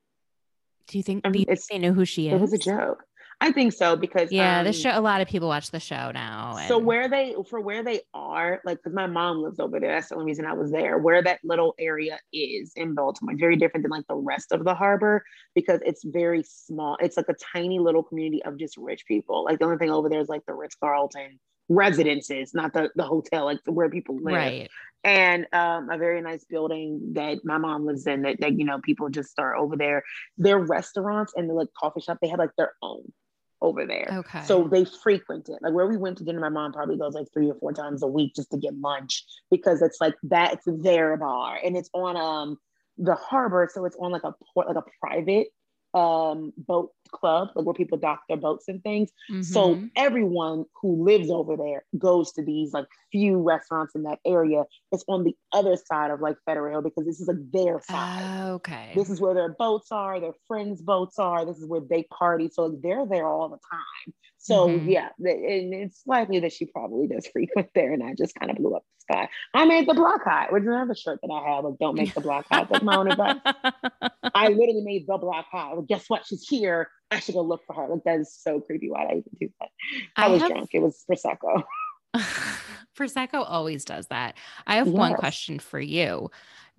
Do you think, I do mean, you think it's- they know who she is? It was a joke. I think so because Yeah, the um, show. A lot of people watch the show now. So where they for where they are, like because my mom lives over there. That's the only reason I was there. Where that little area is in Baltimore, very different than like the rest of the harbor because it's very small. It's like a tiny little community of just rich people. Like the only thing over there is like the Ritz Carlton residences, not the the hotel, like where people live. right? And um, a very nice building that my mom lives in. That, that you know people just start over there. Their restaurants and the like coffee shop, they have like their own over there. Okay. So they frequent it. Like where we went to dinner, my mom probably goes like three or four times a week just to get lunch because it's like that's their bar and it's on um the harbor. So it's on like a port, like a private um boat club, like where people dock their boats and things. Mm-hmm. So everyone who lives over there goes to these like few restaurants in that area. It's on the other side of like Federal Hill because this is like their side. Uh, okay. This is where their boats are, their friends' boats are. This is where they party. So like, they're there all the time. So mm-hmm. yeah, and it's likely that she probably does frequent there, and I just kind of blew up the sky. I made the block hot, which is another shirt that I have. Like, don't make the block hot. That's my own advice. I literally made the block hot. Well, guess what? She's here. I should go look for her. Like that is so creepy. Why did I even do that? I, I was have... drunk. It was prosecco. prosecco always does that. I have yes. one question for you.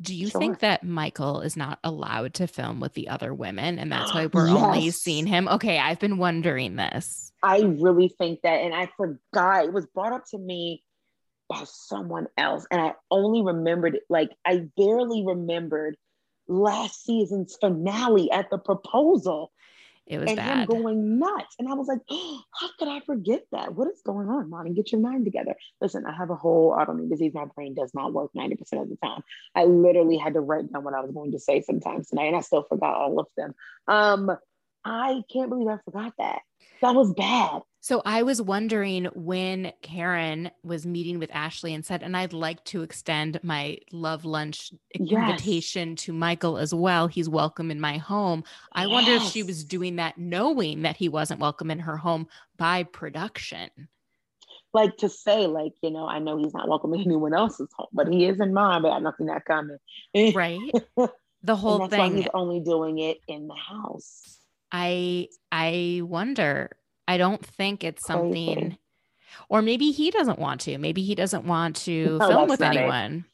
Do you sure. think that Michael is not allowed to film with the other women and that's why we're yes. only seeing him? Okay, I've been wondering this. I really think that, and I forgot it was brought up to me by someone else, and I only remembered it like I barely remembered last season's finale at the proposal. It was and bad. him going nuts. And I was like, oh, how could I forget that? What is going on, Mani? Get your mind together. Listen, I have a whole autoimmune disease. My brain does not work 90% of the time. I literally had to write down what I was going to say sometimes tonight, and I still forgot all of them. Um, I can't believe I forgot that. That was bad. So I was wondering when Karen was meeting with Ashley and said, and I'd like to extend my love lunch yes. invitation to Michael as well. He's welcome in my home. I yes. wonder if she was doing that knowing that he wasn't welcome in her home by production. Like to say, like, you know, I know he's not welcome in anyone else's home, but he is in mine, but I'm not that coming. Right. The whole thing. he's only doing it in the house. I I wonder I don't think it's something, or maybe he doesn't want to. Maybe he doesn't want to no, film with anyone. It.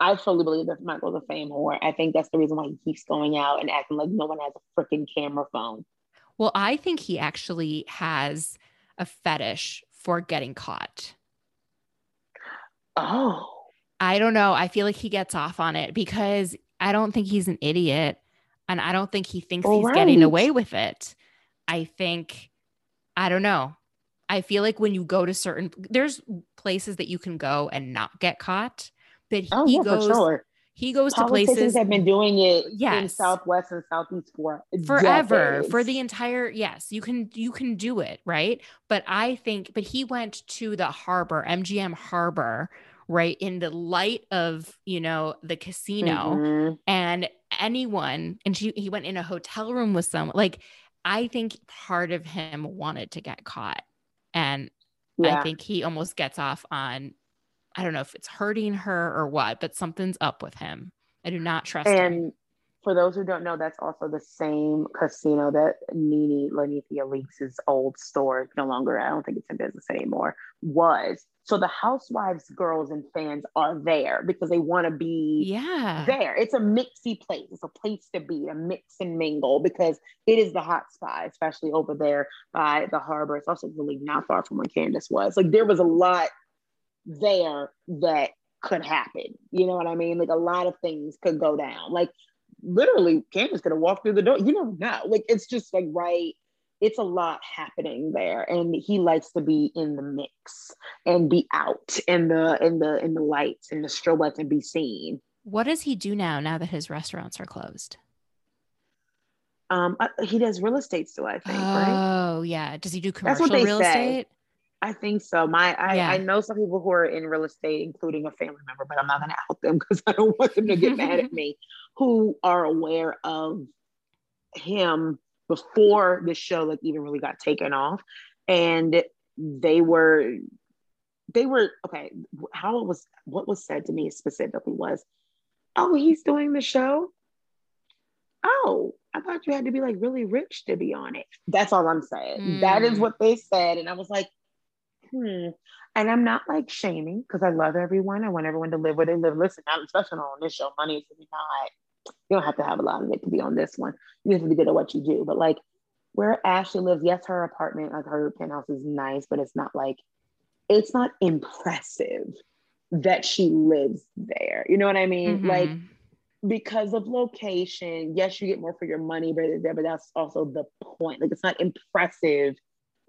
I fully believe that Michael's a fame whore. I think that's the reason why he keeps going out and acting like no one has a freaking camera phone. Well, I think he actually has a fetish for getting caught. Oh. I don't know. I feel like he gets off on it because I don't think he's an idiot and I don't think he thinks All he's right. getting away with it. I think I don't know. I feel like when you go to certain there's places that you can go and not get caught, but oh, he yeah, goes sure. he goes to places have been doing it yes. in Southwest and Southeast for forever decades. for the entire yes you can you can do it right but I think but he went to the harbor MGM harbor right in the light of you know the casino mm-hmm. and anyone and she he went in a hotel room with someone like I think part of him wanted to get caught. And yeah. I think he almost gets off on, I don't know if it's hurting her or what, but something's up with him. I do not trust and him for those who don't know, that's also the same casino that Nene Linnethia Leakes' old store, no longer, I don't think it's in business anymore, was. So the housewives, girls, and fans are there because they want to be yeah. there. It's a mixy place. It's a place to be, a mix and mingle because it is the hot spot, especially over there by the harbor. It's also really not far from where Candiace was. Like there was a lot there that could happen. You know what I mean? Like a lot of things could go down. Like literally Candiace could have walked through the door. You never know. Like it's just like right. It's a lot happening there, and he likes to be in the mix and be out in the in the in the lights and the strobe lights and be seen. What does he do now? Now that his restaurants are closed. Um, uh, he does real estate still, I think. Oh right? yeah. Does he do commercial real say. estate? I think so. My I, yeah. I know some people who are in real estate, including a family member, but I'm not gonna out them because I don't want them to get mad at me, who are aware of him before the show like even really got taken off. And they were they were okay. How it was what was said to me specifically was, oh, he's doing the show. Oh, I thought you had to be like really rich to be on it. That's all I'm saying. Mm. That is hmm. what they said. And I was like, hmm. And I'm not like shaming because I love everyone. I want everyone to live where they live. Listen, especially on this show, money is not, you don't have to have a lot of it to be on this one. You have to be good at what you do. But like where Ashley lives, yes, her apartment, like her penthouse is nice, but it's not like, it's not impressive that she lives there. You know what I mean? Mm-hmm. Like, because of location, yes, you get more for your money, but, but that's also the point. Like, it's not impressive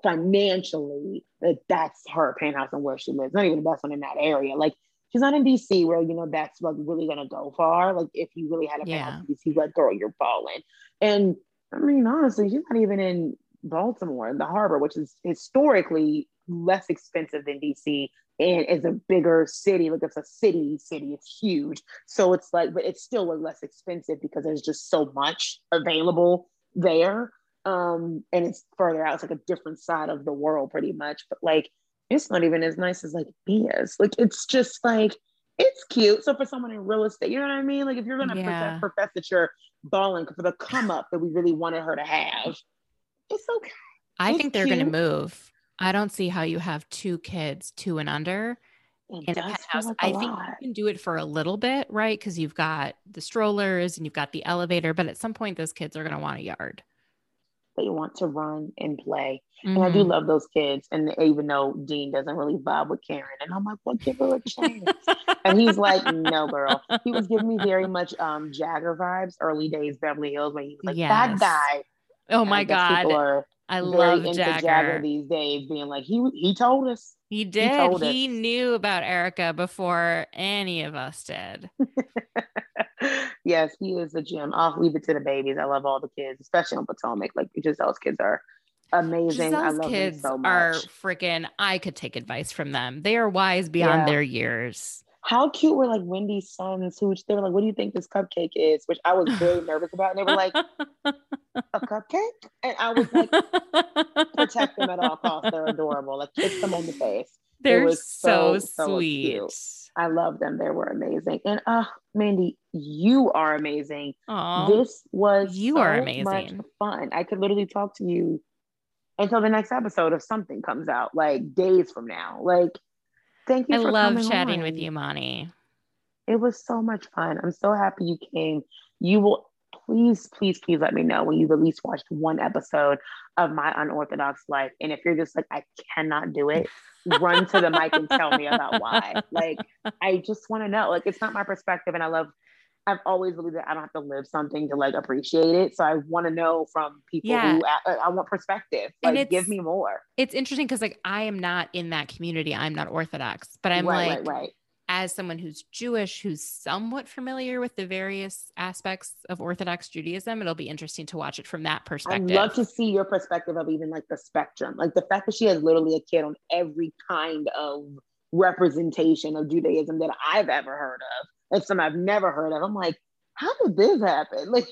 financially that that's her penthouse and where she lives. Not even the best one in that area. Like she's not in DC where you know that's like really gonna go far. Like if you really had a yeah. in DC, like girl, you're balling. And I mean, honestly, she's not even in Baltimore, in the harbor, which is historically less expensive than DC and is a bigger city. Like it's a city, city, it's huge. So it's like, but it's still less expensive because there's just so much available there. Um, and it's further out, it's like a different side of the world pretty much. But like it's not even as nice as like Bia's. Like it's just like it's cute. So for someone in real estate, you know what I mean? Like if you're gonna Yeah. profess that you're balling for the come up that we really wanted her to have, it's okay. I It's think they're going to move. I don't see how you have two kids, two and under, It in a penthouse. like I a think you can do it for a little bit, right? Because you've got the strollers and you've got the elevator, but at some point, those kids are going to want a yard. They want to run and play. And I do Mhm. love those kids. And even though Dean doesn't really vibe with Karen, and I'm like, well, give her a chance. and he's like, no, girl. He was giving me very much um Jagger vibes, early days Beverly Hills, when he was like, that guy. Oh my God. are I love into Jagger. these days, being like, he he told us. He did. He, us. knew about Erika before any of us did. yes, he is a gem. I'll leave it to the babies. I love all the kids, especially on Potomac. Like Gizelle's kids are amazing. I love kids them so much. are freaking, I could take advice from them. They are wise beyond Yeah. their years. How cute were like Wendy's sons who they were like, What do you think this cupcake is? Which I was very nervous about. And they were like, A cupcake? And I was like, protect them at all costs. They're adorable. Like kiss them on the face. They're so, so, sweet. I love them. They were amazing. And uh Mandy, you are amazing. Aw. This was you are amazing. much fun. I could literally talk to you until the next episode if something comes out, like days from now. Like, thank you. I for love coming chatting with you, Mani. It was so much fun. I'm so happy you came. You will please, please, please let me know when you've at least watched one episode of My Unorthodox Life. And if you're just like, I cannot do it, run to the mic and tell me about why. Like, I just want to know. Like, it's not my perspective, and I love. I've always believed that I don't have to live something to like appreciate it. So I want to know from people Yeah. who I, I want perspective. And Like, give me more. It's interesting because like I am not in that community. I'm not Orthodox, but I'm right, like right, right. As someone who's Jewish, who's somewhat familiar with the various aspects of Orthodox Judaism, it'll be interesting to watch it from that perspective. I'd love to see your perspective of even like the spectrum, like the fact that she has literally a kid on every kind of representation of Judaism that I've ever heard of, and some I've never heard of. I'm like, how did this happen? Like,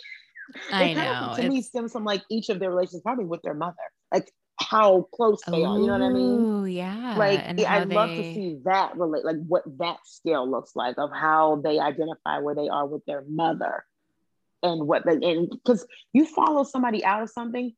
I it kind know. of to me stems from like each of their relations, probably with their mother, like how close they are. You know what I mean? Yeah. Like, and I'd love to see that relate, like what that scale looks like of how they identify where they are with their mother and what they, and because you follow somebody out of something,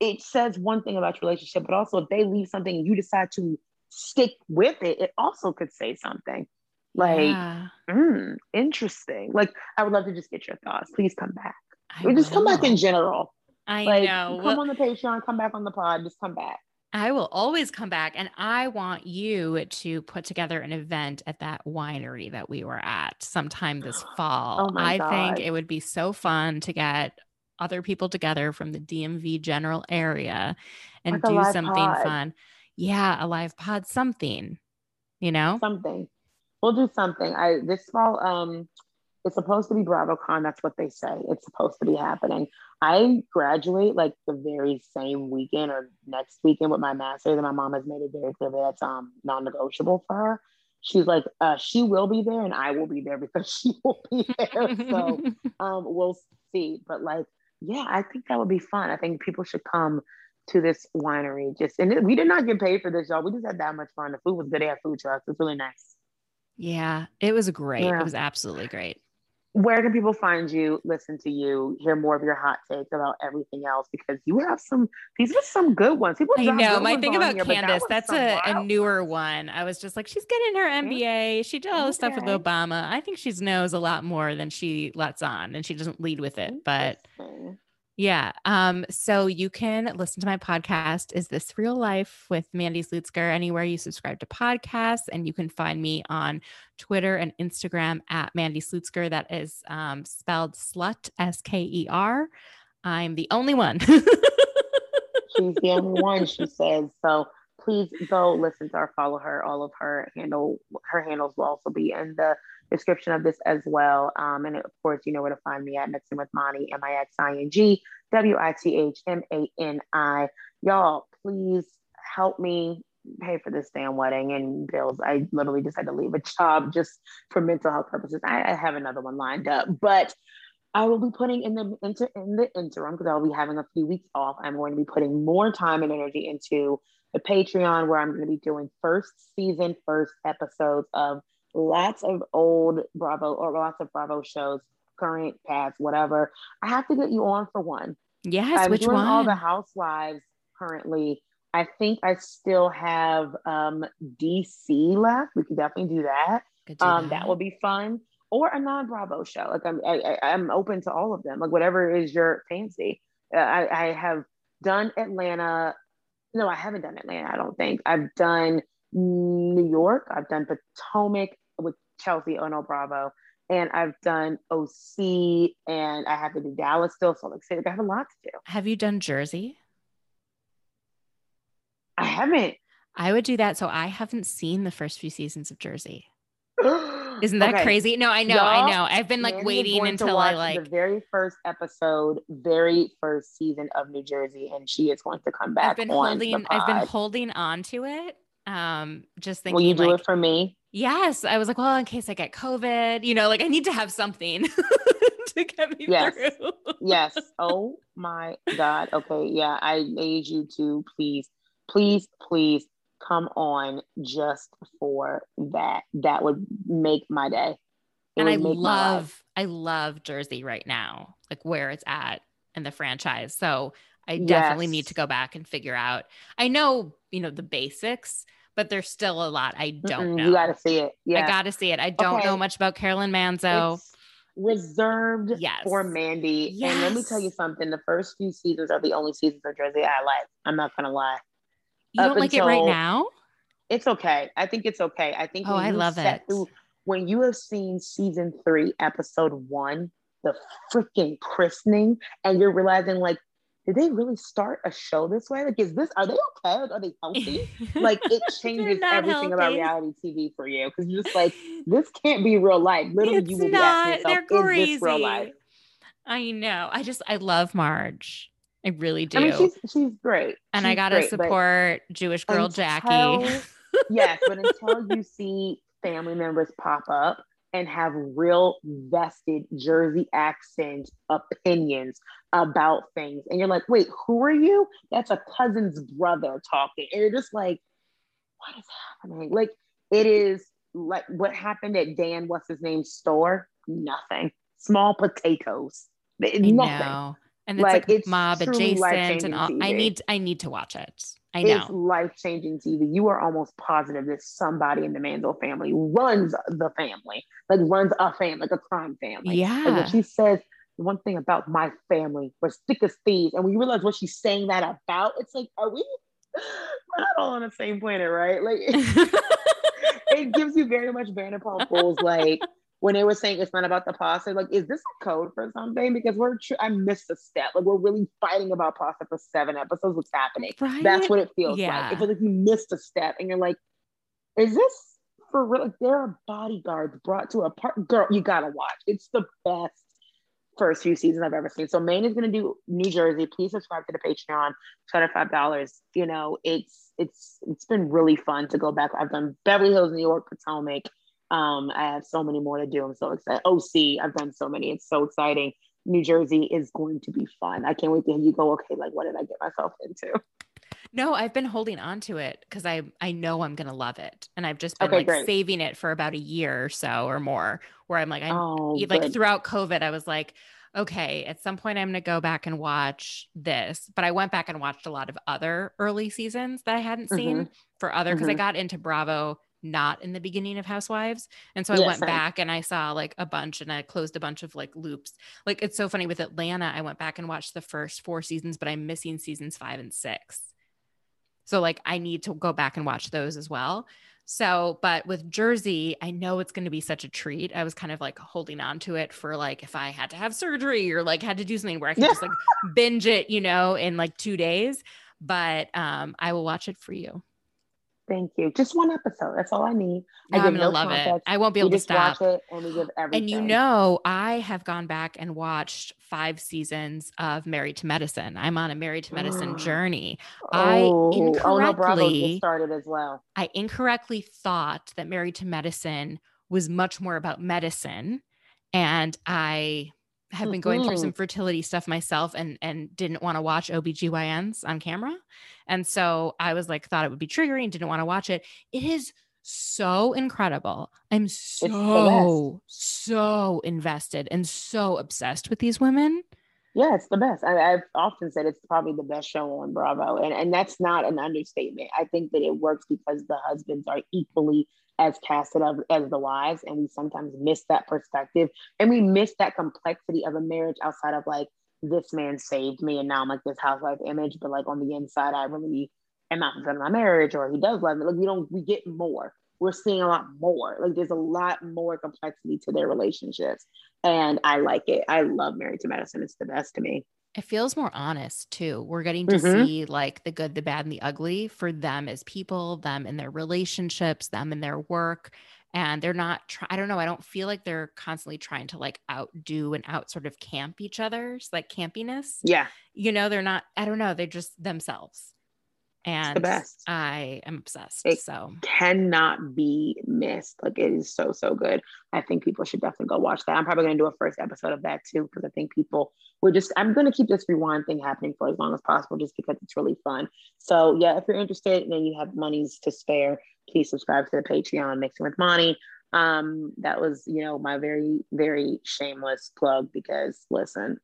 it says one thing about your relationship, but also if they leave something and you decide to stick with it, it also could say something. Like, Yeah, mm, interesting. Like, I would love to just get your thoughts. Please come back. I or just come back in general. I Like, know. come Well, on the Patreon, come back on the pod, just come back. I will always come back and I want you to put together an event at that winery that we were at sometime this fall. Oh my I think it would be so fun to get other people together from the DMV general area and Like do something pod. fun. Yeah, a live pod, something, you know? something. We'll do something. I this fall, um, it's supposed to be BravoCon. That's what they say. It's supposed to be happening. I graduate like the very same weekend or next weekend with my master's, and my mom has made it very clear that that's um non-negotiable for her. She's like, uh, she will be there, and I will be there because she will be there. so um, we'll see. But like, yeah, I think that would be fun. I think people should come to this winery. Just and it- we did not get paid for this, y'all. We just had that much fun. The food was good. They had food trucks. It's really nice. yeah, it was great. Yeah. It was absolutely great. Where can people find you, listen to you, hear more of your hot takes about everything else? Because you have some, these are some good ones. People I know. My thing about here, but that Candiace, that's a, a newer one. I was just like, she's getting her mm-hmm. MBA. She did all this stuff with Obama. I think she knows a lot more than she lets on and she doesn't lead with it. But. Yeah. Um, so you can listen to my podcast, Is This Real Life with Mandy Slutsker, anywhere you subscribe to podcasts. And you can find me on Twitter and Instagram at Mandy Slutsker. That is um, spelled slut, S K E R. I'm the only one. She's the only one, she says. So please go listen to her, follow her. All of her handle, her handles will also be in the description of this as well. Um, and of course, you know where to find me at Mixing with Mani, M I X I N G W I T H M A N I. Y'all, please help me pay for this damn wedding and bills. I literally just had to leave a job just for mental health purposes. I, I have another one lined up, but I will be putting in the inter, in the interim because I'll be having a few weeks off. I'm going to be putting more time and energy into the Patreon where I'm going to be doing first season, first episodes of lots of old Bravo or lots of Bravo shows, current, past, whatever. I have to get you on for one. Yes, I'm which doing one? all the Housewives currently. I think I still have um, DC left. We could definitely do that. Do Um, that will be fun. Or a non-Bravo show. Like I'm, I, I- I'm open to all of them. Like whatever is your fancy. Uh, I, I have done Atlanta. No, I haven't done Atlanta. I don't think I've done New York. I've done Potomac Chelsea Ono Bravo, and I've done OC, and I have to do Dallas still. So like, I have a lot to do. Have you done Jersey? I haven't. I would do that. So I haven't seen the first few seasons of Jersey. Isn't that Okay. crazy? No, I know, I Y'all, know. I've been like waiting until I like the very first episode, very first season of New Jersey, and she is going to come back. I've been on holding I've been holding on to it. Um, just thinking Will you do like it for me? Yes. I was like, well, in case I get COVID, you know, like I need to have something to get me Yes. through. Yes. oh my God. Okay. Yeah. I need you to please, please, please come on just for that. That would make my day. It and I would make my life. love I love Jersey right now, like where it's at in the franchise. So I definitely need to go back and figure out. I know, you know, the basics, but there's still a lot I don't Mm-mm, know. You got to see it. Yeah. I got to see it. I don't know much about Caroline Manzo. It's reserved Yes. for Mandy. And let me tell you something. The first few seasons are the only seasons of Jersey I like. I'm not gonna lie. You up don't like it right now? It's okay. I think it's okay. I think Oh, I love it. through- when you have seen season three, episode one, the freaking christening, and you're realizing like, did they really start a show this way? Like, is this are they okay? Like, are they healthy? like it changes everything about reality TV for you because you're just like, this can't be real life. Literally, it's you will not. be asking They're yourself, crazy. is this real life? I know. I just I love Marge. I really do. I mean, she's she's great, and I gotta support Jewish girl until- Jackie. yes, but until you see family members pop up and have real vested Jersey accent opinions about things, and you're like, wait, who are you? That's a cousin's brother talking, and you're just like, what is happening? Like it is like what happened at Dan, what's his name, store? Nothing. Small potatoes. I Nothing. know. And it's Like, like, it's mob adjacent and all, I need I need to watch it. I know. It's life changing TV. You are almost positive that somebody in the Manzo family runs the family, like runs a family, like a crime family. Like Yeah. when she says one thing about my family was thick as thieves, and when you realize what she's saying that about, it's like, are we? We're not all on the same planet, right? Like it gives you very much Vanderpump Rules, like when they were saying it's not about the pasta. Like, is this a code for something? Because we're tr- I missed a step. Like we're really fighting about pasta for seven episodes. What's happening? right? That's what it feels Yeah. like. It feels like you missed a step, and you're like, is this for real? Like, there are bodyguards brought to a part. Girl, you gotta watch. It's the best first few seasons I've ever seen. So Maine is gonna do New Jersey. Please subscribe to the Patreon. Twenty five dollars. You know, it's it's it's been really fun to go back. I've done Beverly Hills, New York, Potomac. Um, I have so many more to do. I'm so excited. OC, I've done so many. It's so exciting. New Jersey is going to be fun. I can't wait to hear you go. Okay, like what did I get myself into? No, I've been holding on to it because I I know I'm gonna love it, and I've just been Okay, like great. saving it for about a year or so or more. Where I'm like, I'm Oh, like good. throughout COVID, I was like, okay, at some point I'm gonna go back and watch this. But I went back and watched a lot of other early seasons that I hadn't seen Mm-hmm. for other because I Mhm. got into Bravo not in the beginning of Housewives, and so I Yeah, went back and I saw like a bunch and I closed a bunch of like loops. Like it's so funny with Atlanta, I went back and watched the first four seasons, but I'm missing seasons five and six. So like I need to go back and watch those as well. So, but with Jersey, I know it's going to be such a treat. I was kind of like holding on to it for like if I had to have surgery or like had to do something where I could just like binge it, you know, in like two days. But um, I will watch it for you. Thank you. Just one episode. That's all I need. No, I I'm gonna love it. I won't be able we to stop. it and we give everything. And you know, I have gone back and watched five seasons of Married to Medicine. I'm on a Married to Medicine mm. journey. I oh, oh no, incorrectly- started as well. I incorrectly thought that Married to Medicine was much more about medicine. And I have been going through some mm-hmm. fertility stuff myself and and didn't want to watch OBGYNs on camera. And so I was like, thought it would be triggering, didn't want to watch it. It is so incredible. I'm so, so invested and so obsessed with these women. Yeah, it's the best. I, I've often said it's probably the best show on Bravo, and and that's not an understatement. I think that it works because the husbands are equally as casted of, as the wives, and we sometimes miss that perspective, and we miss that complexity of a marriage outside of like this man saved me, and now I'm like this housewife image, but like on the inside, I really am not fulfilling my marriage, or he does love me. Like we don't, we get more. We're seeing a lot more. Like there's a lot more complexity to their relationships, and I like it. I love Married to Medicine. It's the best to me. It feels more honest too. We're getting to Mhm. see like the good, the bad, and the ugly for them as people, them in their relationships, them in their work. And they're not, try- I don't know, I don't feel like they're constantly trying to like outdo and out sort of camp each other's like campiness. Yeah, You know, they're not, I don't know, they're just themselves. And best. I am obsessed. It- so cannot be missed. Like it is so so good. I think people should definitely go watch that. I'm probably gonna do a first episode of that too because I think people we're just I'm gonna keep this rewind thing happening for as long as possible just because it's really fun. So yeah, if you're interested and you have monies to spare, please subscribe to the Patreon Mixing with Mani. Um, that was you know my very very shameless plug because listen.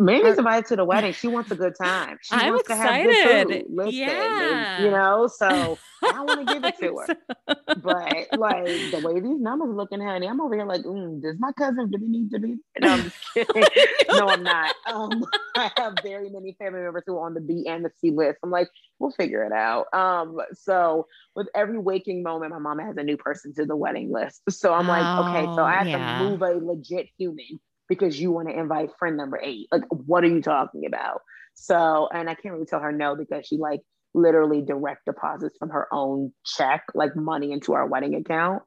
Are- invited to the wedding. She wants a good time. She I'm wants to have good excited. food. Listen, Yeah. you know, so I want to give it to her but like the way these numbers are looking, honey, I'm over here like, mm, does my cousin really need to be? No, I'm just kidding. no, I'm not. Um, I have very many family members who are on the B and the C list. I'm like, we'll figure it out. Um, so with every waking moment, my mom has a new person to the wedding list. So I'm like, okay, so I have Oh, yeah. to move a legit human because you want to invite friend number eight. Like, what are you talking about? So, and I can't really tell her no because she like literally direct deposits from her own check, like money into our wedding account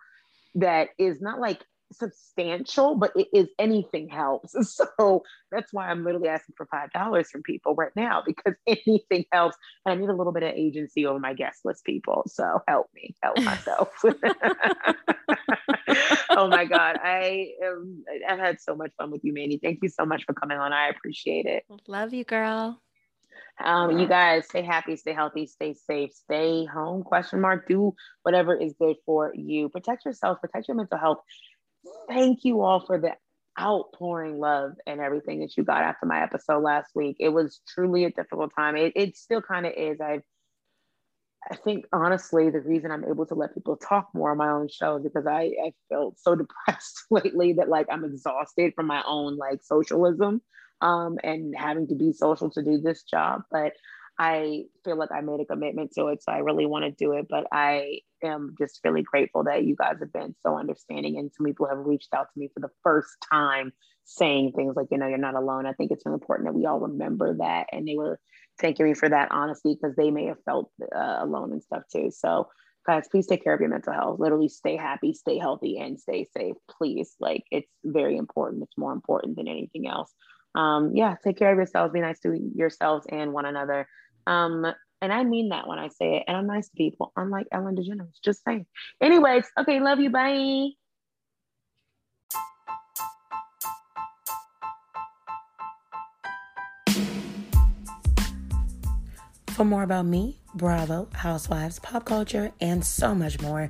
that is not like substantial, but it is anything helps. So that's why I'm literally asking for five dollars from people right now because anything helps. And I need a little bit of agency over my guest list people. So help me, help myself. oh my God. I am I've had so much fun with you, Mandy. Thank you so much for coming on. I appreciate it. Love you, girl. Um, you guys stay happy, stay healthy, stay safe, stay home. Question mark. Do whatever is good for you. Protect yourself. Protect your mental health. Thank you all for the outpouring love and everything that you got after my episode last week. It was truly a difficult time. It, it still kind of is. I've I think honestly, the reason I'm able to let people talk more on my own show is because I, I felt so depressed lately that like I'm exhausted from my own like socialism um, and having to be social to do this job. But I feel like I made a commitment to it. So I really want to do it. But I am just really grateful that you guys have been so understanding and some people have reached out to me for the first time saying things like, you know, you're not alone. I think it's really important that we all remember that. And they were thanking me for that honestly because they may have felt uh, alone and stuff too. So guys, please take care of your mental health. Literally stay happy, stay healthy, and stay safe. Please. Like it's very important. It's more important than anything else. Um, yeah, take care of yourselves, be nice to yourselves and one another. Um, and I mean that when I say it. And I'm nice to people, unlike Ellen DeGeneres. Just saying. Anyways, okay, love you. Bye. For more about me, Bravo, Housewives, pop culture, and so much more,